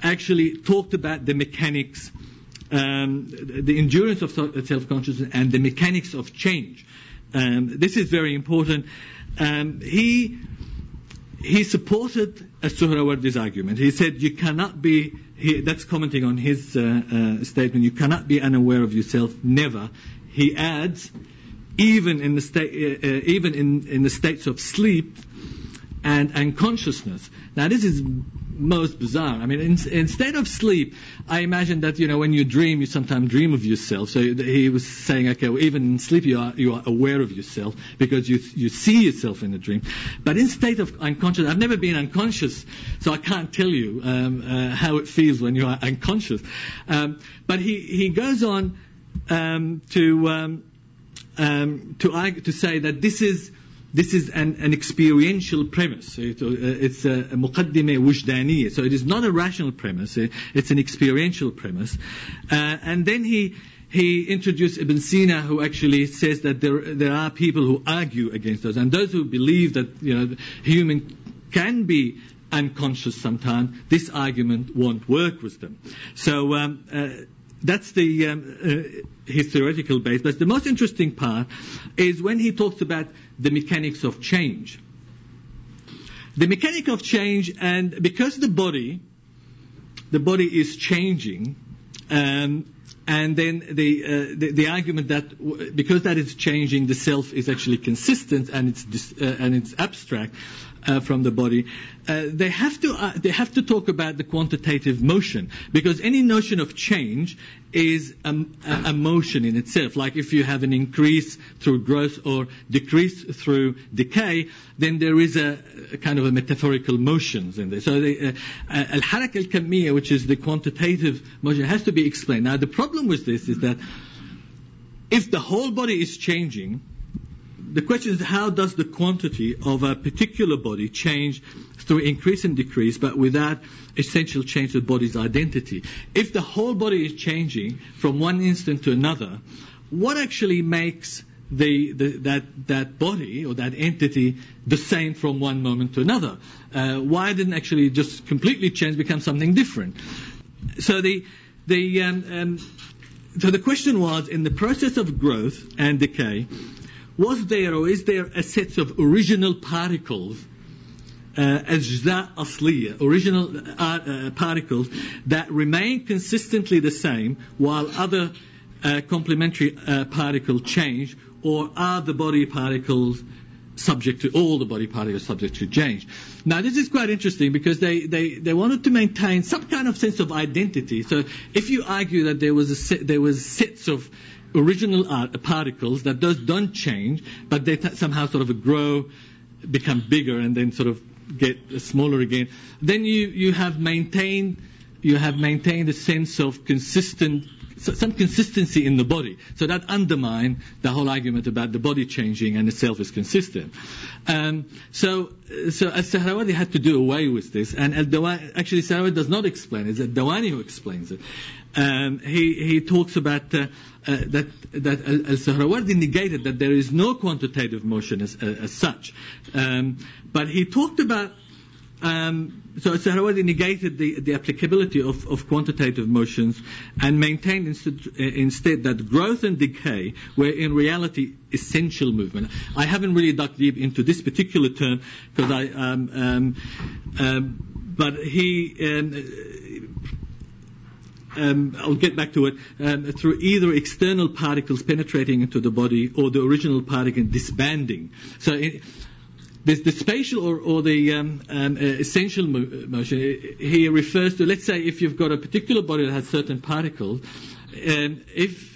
actually talked about the mechanics, um, the endurance of self consciousness and the mechanics of change. Um, this is very important. Um, he he supported Suhrawardi's argument. He said you cannot be, he, that's commenting on his uh, uh, statement, you cannot be unaware of yourself, never. He adds, even in the, state, uh, uh even in, in the states of sleep and consciousness. Now this is most bizarre. I mean, in, instead of sleep, I imagine that you know when you dream, you sometimes dream of yourself. So he was saying, okay, well, even in sleep, you are you are aware of yourself because you you see yourself in the dream. But in state of unconscious, I've never been unconscious, so I can't tell you um, uh, how it feels when you are unconscious. Um, but he he goes on um, to um, um, to to say that this is this is an, an experiential premise. It, uh, it's a, a muqaddimah. So it is not a rational premise. It's an experiential premise. Uh, and then he, he introduced Ibn Sina, who actually says that there, there are people who argue against those. And those who believe that, you know, human can be unconscious sometimes, this argument won't work with them. So, um, uh, that's the um, uh, his theoretical base. But the most interesting part is when he talks about the mechanics of change. The mechanic of change, and because the body, the body is changing, um, and then the, uh, the, the argument that w- because that is changing, the self is actually consistent and it's dis- uh, and it's abstract uh, from the body. Uh, they have to uh, they have to talk about the quantitative motion because any notion of change is a, a, motion in itself. Like if you have an increase through growth or decrease through decay, then there is a, a kind of a metaphorical motions in there. So the uh, uh, al-harak al-kamiyya, which is the quantitative motion, has to be explained. Now the problem with this is that if the whole body is changing, the question is how does the quantity of a particular body change through increase and decrease, but without essential change to the body's identity? If the whole body is changing from one instant to another, what actually makes the, the, that, that body or that entity the same from one moment to another? Uh, why didn't actually just completely change, become something different? So the, the, um, um, so the question was, in the process of growth and decay, was there or is there a set of original particles أجزاء أصلية original uh, uh, particles that remain consistently the same while other uh, complementary uh, particles change or are the body particles subject to all the body particles subject to change. Now this is quite interesting because they, they, they wanted to maintain some kind of sense of identity. So if you argue that there was a set, there was sets of original particles that does don't change, but they t- somehow sort of grow, become bigger, and then sort of get smaller again, then you, you have maintained you have maintained a sense of consistent some consistency in the body. So that undermines the whole argument about the body changing and the self is consistent. Um, so, so Al-Suhrawardi had to do away with this, and Al-Dawani, actually Suhrawardi does not explain it, it's Al Dawani who explains it. Um, he, he talks about uh, uh, that, that Al-Suhrawardi negated that there is no quantitative motion as, uh, as such. Um, but he talked about um, so Suhrawardi negated the, the applicability of, of, quantitative motions and maintained instead, uh, instead, that growth and decay were in reality essential movement. I haven't really dug deep into this particular term because I, um, um, um, but he, um, um, I'll get back to it, um, through either external particles penetrating into the body or the original particle disbanding. So it, the, the spatial or, or the um, um, uh, essential mo- motion here refers to, let's say, if you've got a particular body that has certain particles, and if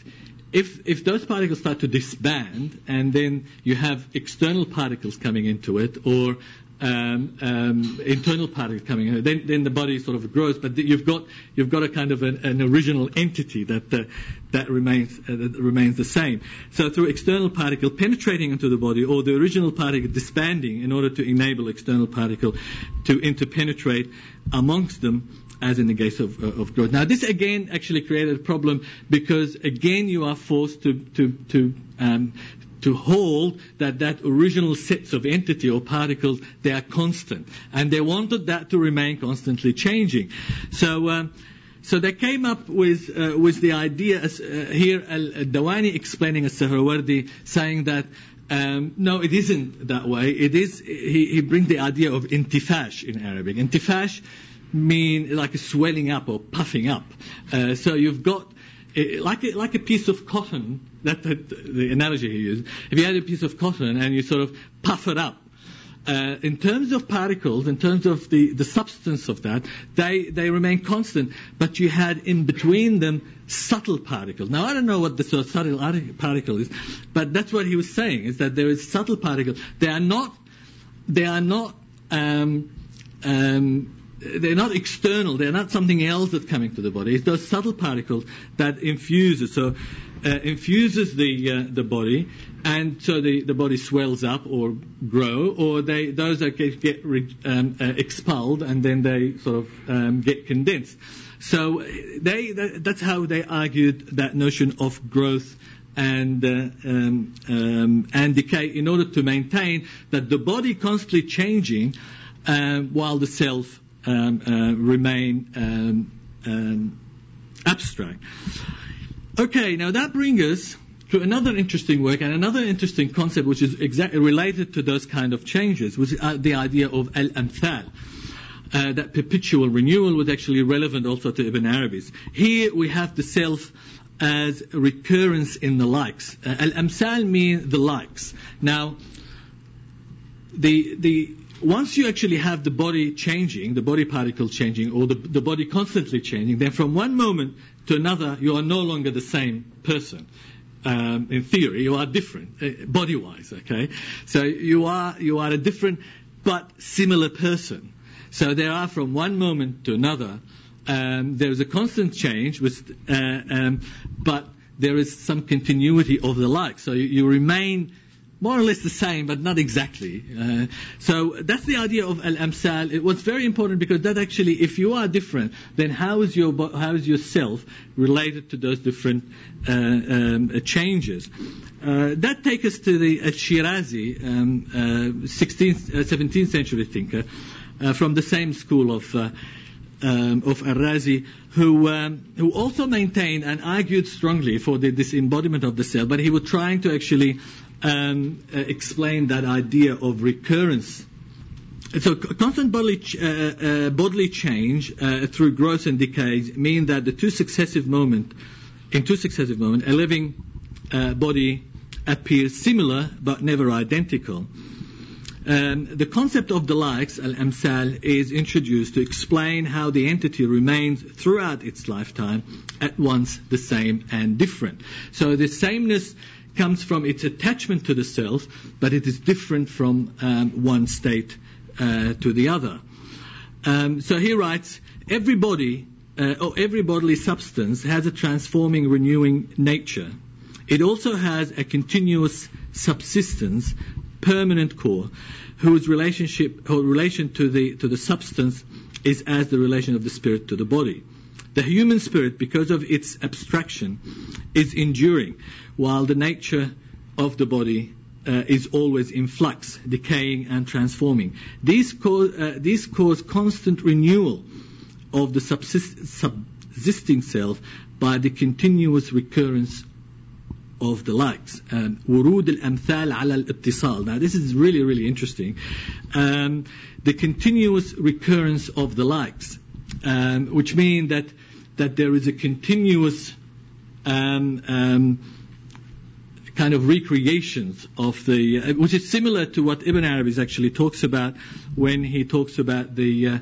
if if those particles start to disband and then you have external particles coming into it, or um, um, internal particles coming in, then, then the body sort of grows. But you've got you've got a kind of an, an original entity that uh, that remains uh, that remains the same. So through external particle penetrating into the body, or the original particle disbanding in order to enable external particle to interpenetrate amongst them, as in the case of, uh, of growth. Now, this again actually created a problem because again you are forced to to to um, to hold that that original sets of entity or particles they are constant, and they wanted that to remain constantly changing. So. Um, so they came up with uh, with the idea uh, here Dawani explaining as Suhrawardi saying that um, no, it isn't that way. It is he, he brings the idea of intifash in Arabic. Intifash mean like a swelling up or puffing up. Uh, so you've got uh, like a, like a piece of cotton. That, the analogy he used. If you had a piece of cotton and you sort of puff it up, uh, in terms of particles, in terms of the, the substance of that, they, they remain constant, but you had in between them subtle particles. Now, I don't know what the sort of subtle particle is, but that's what he was saying, is that there is subtle particles. They are not, they are not, um, um, they're not external, they're not something else that's coming to the body. It's those subtle particles that infuses. So uh, infuses the uh, the body, and so the, the body swells up or grow, or they those that get, get um, uh, expelled and then they sort of um, get condensed. So they that, that's how they argued that notion of growth and uh, um, um, and decay in order to maintain that the body constantly changing uh, while the self um, uh, remain um, um, abstract. Okay, now that brings us to another interesting work and another interesting concept which is exactly related to those kind of changes, which is uh, the idea of al-amthal. Uh, that perpetual renewal was actually relevant also to Ibn Arabi's. Here we have the self as recurrence in the likes. Uh, al-amthal mean the likes. Now, the, the, once you actually have the body changing, the body particle changing, or the, the body constantly changing, then from one moment to another, you are no longer the same person. Um, in theory, you are different, uh, body-wise. Okay, so you are you are a different but similar person. So there are from one moment to another. Um, there is a constant change, with, uh, um, but there is some continuity of the like. So you, you remain more or less the same, but not exactly. Uh, so that's the idea of al-amsal. It was very important because that actually, if you are different, then how is your how is yourself related to those different uh, um, uh, changes? Uh, that takes us to the Shirazi, um, 16th, uh, 17th uh, century thinker, from the same school of. Um, of Ar-Razi, who um, who also maintained and argued strongly for the disembodiment of the self, but he was trying to actually um, uh, explain that idea of recurrence. So constant bodily, ch- uh, uh, bodily change uh, through growth and decay mean that the two successive moment, in two successive moments, a living uh, body appears similar but never identical. Um, the concept of the likes, al-amsal, is introduced to explain how the entity remains throughout its lifetime at once the same and different. So the sameness comes from its attachment to the self, but it is different from um, one state uh, to the other. Um, so he writes, every body uh, or every bodily substance has a transforming, renewing nature. It also has a continuous subsistence, permanent core, whose relationship or relation to the to the substance is as the relation of the spirit to the body. The human spirit, because of its abstraction, is enduring, while the nature of the body uh, is always in flux, decaying and transforming. These cause, uh, these cause constant renewal of the subsist- subsisting self by the continuous recurrence of the likes. ورود الأمثال على الاتصال. Now this is really, really interesting. Um, the continuous recurrence of the likes, um, which mean that that there is a continuous um, um, kind of recreations of the, uh, which is similar to what Ibn Arabi actually talks about when he talks about the uh,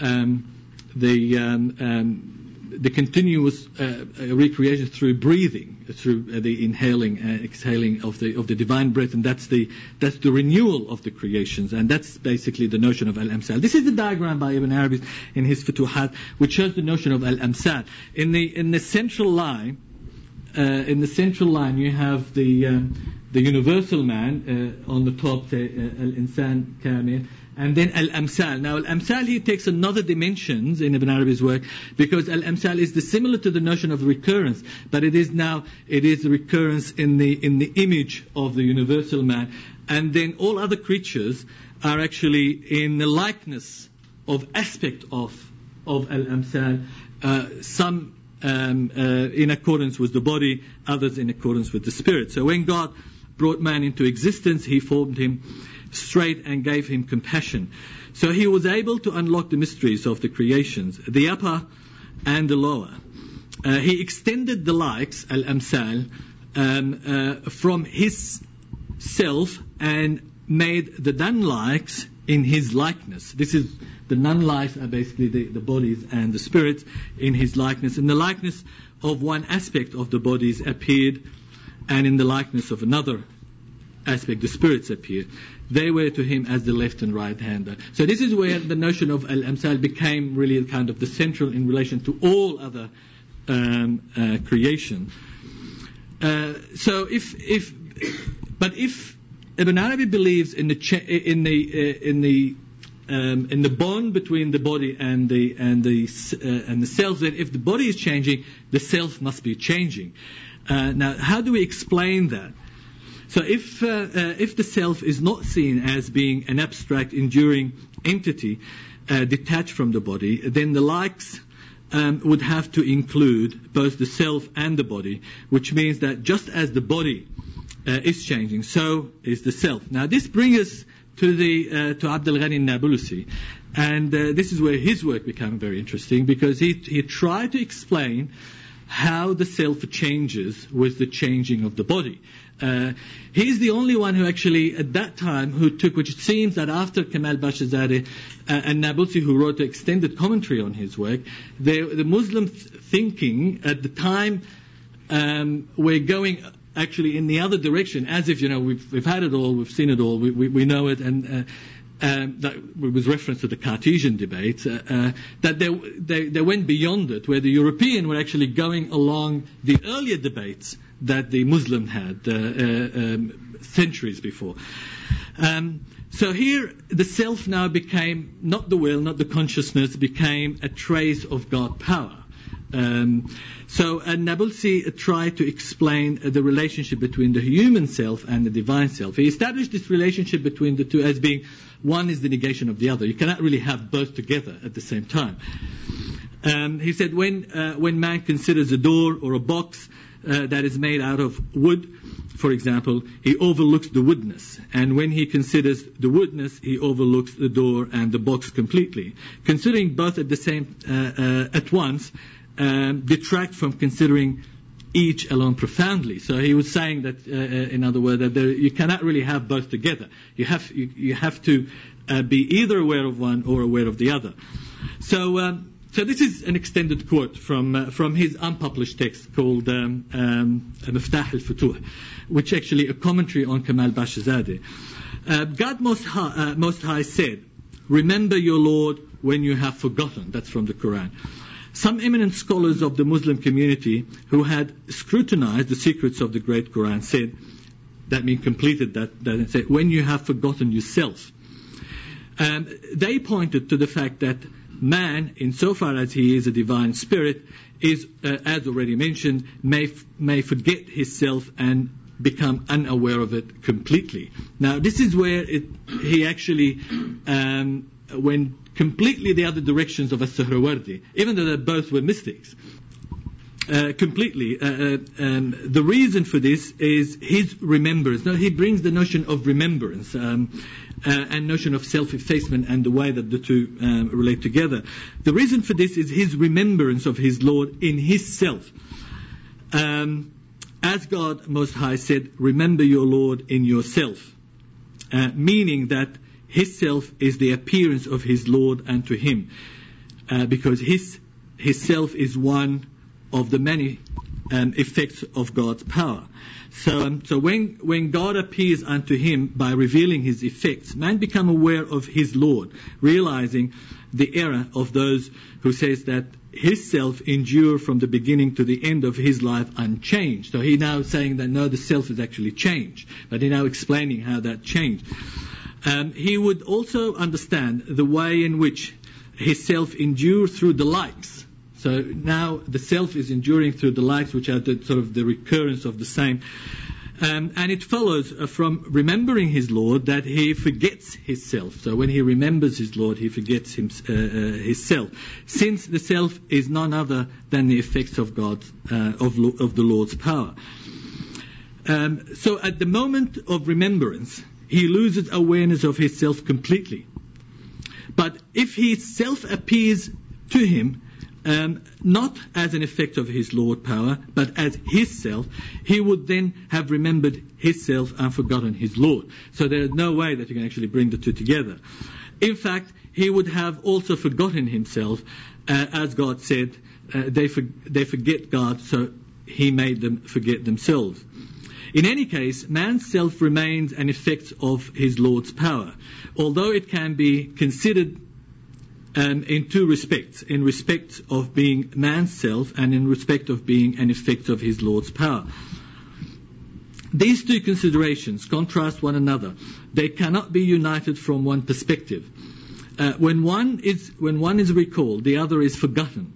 um, the um, um, the continuous uh, uh, recreation through breathing, through uh, the inhaling and exhaling of the of the divine breath, and that's the that's the renewal of the creations, and that's basically the notion of al amsal. This is the diagram by Ibn Arabi in his Futuhat, which shows the notion of al amsal. In the in the central line, uh, in the central line, you have the um, the universal man uh, on the top, the uh, al insan kamil and then al-amsal. Now, al-amsal here takes another dimensions in Ibn Arabi's work because al-amsal is the, similar to the notion of recurrence, but it is now it is recurrence in the in the image of the universal man, and then all other creatures are actually in the likeness of aspect of of al-amsal. Uh, some um, uh, in accordance with the body, others in accordance with the spirit. So when God brought man into existence, He formed him straight and gave him compassion. So he was able to unlock the mysteries of the creations, the upper and the lower. Uh, he extended the likes, al amsal, um, uh, from his self and made the non likes in his likeness. This is the non likes are basically the, the bodies and the spirits in his likeness. In the likeness of one aspect of the bodies appeared, and in the likeness of another aspect, the spirits appeared. They were to him as the left and right hander. So this is where the notion of al-amsal became really kind of the central in relation to all other um, uh, creation. Uh, so if if but if Ibn Arabi believes in the in the uh, in the um, in the bond between the body and the and the uh, and the self, that if the body is changing, the self must be changing. Uh, now, how do we explain that? So if, uh, uh, if the self is not seen as being an abstract, enduring entity uh, detached from the body, then the likes um, would have to include both the self and the body, which means that just as the body uh, is changing, so is the self. Now this brings us to the uh, to Abdul Ghani Nabulsi, and uh, this is where his work became very interesting because he he tried to explain how the self changes with the changing of the body. Uh, he's the only one who actually, at that time, who took, which it seems that after Kemal Pasha Zadeh uh, and Nabulsi, who wrote the extended commentary on his work, they, the Muslim thinking at the time um, were going actually in the other direction, as if, you know, we've, we've had it all, we've seen it all, we, we, we know it, and uh, um, that was reference to the Cartesian debate, uh, uh, that they, they, they, went beyond it, where the European were actually going along the earlier debates that the Muslim had uh, uh, um, centuries before. Um, so here, the self now became not the will, not the consciousness, became a trace of God power. Um, so uh, Nabulsi tried to explain uh, the relationship between the human self and the divine self. He established this relationship between the two as being one is the negation of the other. You cannot really have both together at the same time. Um, he said when uh, when man considers a door or a box uh, that is made out of wood, for example, he overlooks the woodness. And when he considers the woodness, he overlooks the door and the box completely. Considering both at the same uh, uh, at once detract from considering each alone profoundly. So he was saying that, uh, uh, in other words, that there, you cannot really have both together. You have you, you have to uh, be either aware of one or aware of the other. So. Um, so this is an extended quote from uh, from his unpublished text called um, um, Miftah al-Futuh, which actually a commentary on Kemal Pasha Zadeh. Uh, God Most High, uh, Most High said, "Remember your Lord when you have forgotten." That's from the Quran. Some eminent scholars of the Muslim community who had scrutinized the secrets of the great Quran said, that means completed that, that and said, when you have forgotten yourself. Um, they pointed to the fact that man, insofar as he is a divine spirit, is, uh, as already mentioned, may, may forget his self and become unaware of it completely. Now, this is where it, he actually, um, when completely the other directions of As-Suhrawardi, even though they both were mystics. Uh, completely. Uh, uh, um, the reason for this is his remembrance. Now, he brings the notion of remembrance um, uh, and notion of self-effacement and the way that the two um, relate together. The reason for this is his remembrance of his Lord in his self. Um, as God Most High said, remember your Lord in yourself. Uh, meaning that his self is the appearance of his Lord unto him, uh, because his his self is one of the many um, effects of God's power. So, um, so when when God appears unto him by revealing his effects, man become aware of his Lord, realizing the error of those who says that his self endure from the beginning to the end of his life unchanged. So he now saying that no, the self is actually changed, but he now explaining how that changed. Um, he would also understand the way in which his self endures through the likes. So now the self is enduring through the likes, which are the, sort of the recurrence of the same. Um, and it follows uh, from remembering his Lord that he forgets his self. So when he remembers his Lord, he forgets him, uh, uh, his self. Since the self is none other than the effects of God, uh, of, of the Lord's power. Um, so at the moment of remembrance, he loses awareness of his self completely. But if his self appears to him, um, not as an effect of his Lord power, but as his self, he would then have remembered his self and forgotten his Lord. So there is no way that you can actually bring the two together. In fact, he would have also forgotten himself, uh, as God said, uh, they, for, they forget God, so he made them forget themselves. In any case, man's self remains an effect of his Lord's power, although it can be considered um, in two respects in respect of being man's self and in respect of being an effect of his Lord's power. These two considerations contrast one another. They cannot be united from one perspective. Uh, when one is when one is recalled, the other is forgotten.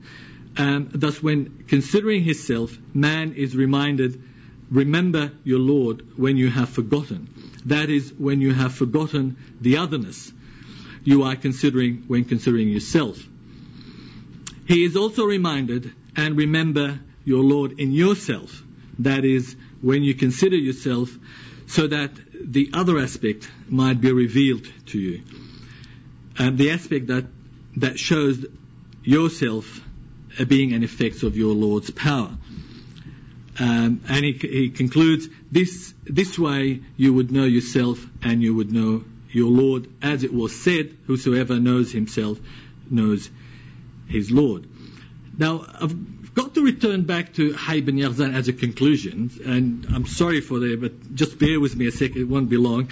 Um, thus, when considering his self, man is reminded remember your Lord when you have forgotten. That is, when you have forgotten the otherness you are considering when considering yourself. He is also reminded and remember your Lord in yourself. That is, when you consider yourself, so that the other aspect might be revealed to you. And the aspect that, that shows yourself uh, being an effect of your Lord's power. Um, and he, he concludes, this, this way you would know yourself and you would know your Lord, as it was said, whosoever knows himself knows his Lord. Now, I've got to return back to Hay bin Yaghzan as a conclusion, and I'm sorry for that, but just bear with me a second, it won't be long.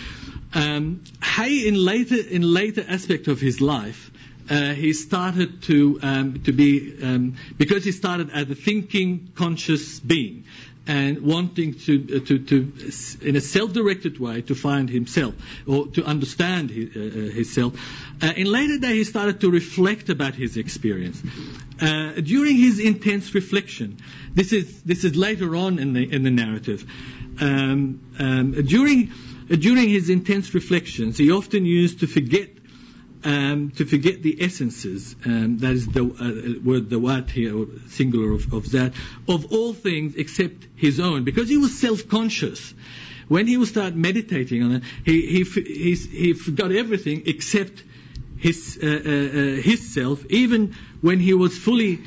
Um, Hay, in later, in later aspect of his life, uh, he started to um, to be um, because he started as a thinking, conscious being, and wanting to, uh, to, to, in a self-directed way, to find himself or to understand his, uh, uh himself. Uh, in later day, he started to reflect about his experience. Uh, during his intense reflection, this is this is later on in the in the narrative. Um, um, during during his intense reflections, he often used to forget um, to forget the essences, um, that is the uh, word dhawat here, singular of, of dhat, of all things except his own, because he was self-conscious. When he would start meditating on it, he, he, he, he forgot everything except his, uh, uh, uh, his self, even when he was fully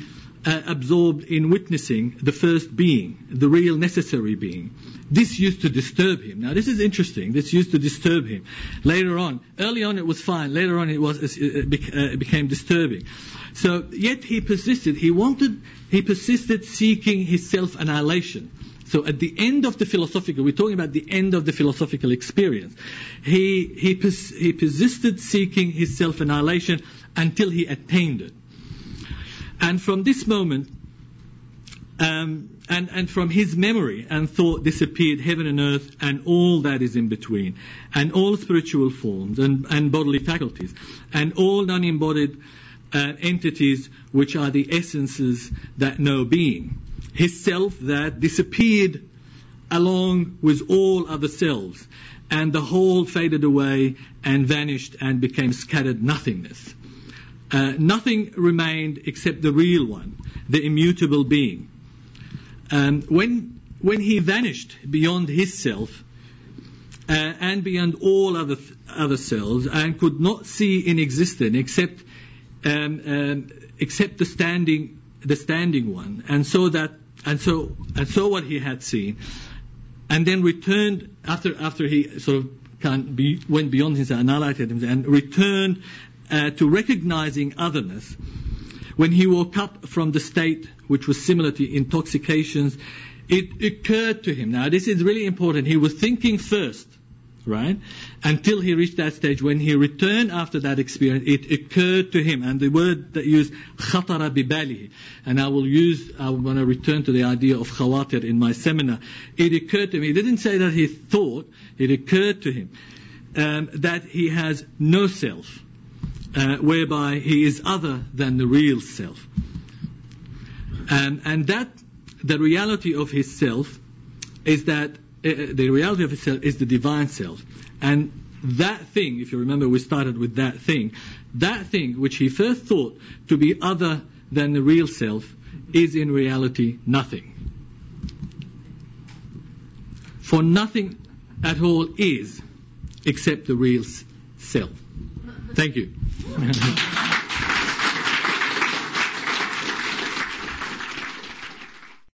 uh, absorbed in witnessing the first being, the real necessary being. This used to disturb him. Now, this is interesting. This used to disturb him. Later on, early on it was fine. Later on it was it uh, became disturbing. So, yet he persisted. He wanted, he persisted seeking his self-annihilation. So at the end of the philosophical, we're talking about the end of the philosophical experience. He, he, pers- he persisted seeking his self-annihilation until he attained it. And from this moment, um, and, and from his memory and thought disappeared heaven and earth and all that is in between, and all spiritual forms and, and bodily faculties, and all non embodied uh, entities which are the essences that know being. His self that disappeared along with all other selves, and the whole faded away and vanished and became scattered nothingness. Uh, nothing remained except the real one, the immutable being. Um, when, when he vanished beyond his self uh, and beyond all other, other selves and could not see in existence except, um, um, except the standing, the standing one, and so that, and so, and so what he had seen, and then returned after, after he sort of be, went beyond his annihilated himself and returned uh, to recognizing otherness, when he woke up from the state which was similar to intoxications, it occurred to him. Now, this is really important. He was thinking first, right? Until he reached that stage. When he returned after that experience, it occurred to him. And the word that used, khatara. And I will use, I want to return to the idea of khawatir in my seminar. It occurred to him. He didn't say that he thought, it occurred to him um, that he has no self uh, whereby he is other than the real self. Um, and that, the reality of his self is that uh, the reality of his self is the divine self. And that thing, if you remember, we started with that thing. That thing which he first thought to be other than the real self is in reality nothing. For nothing at all is except the real self. Thank you.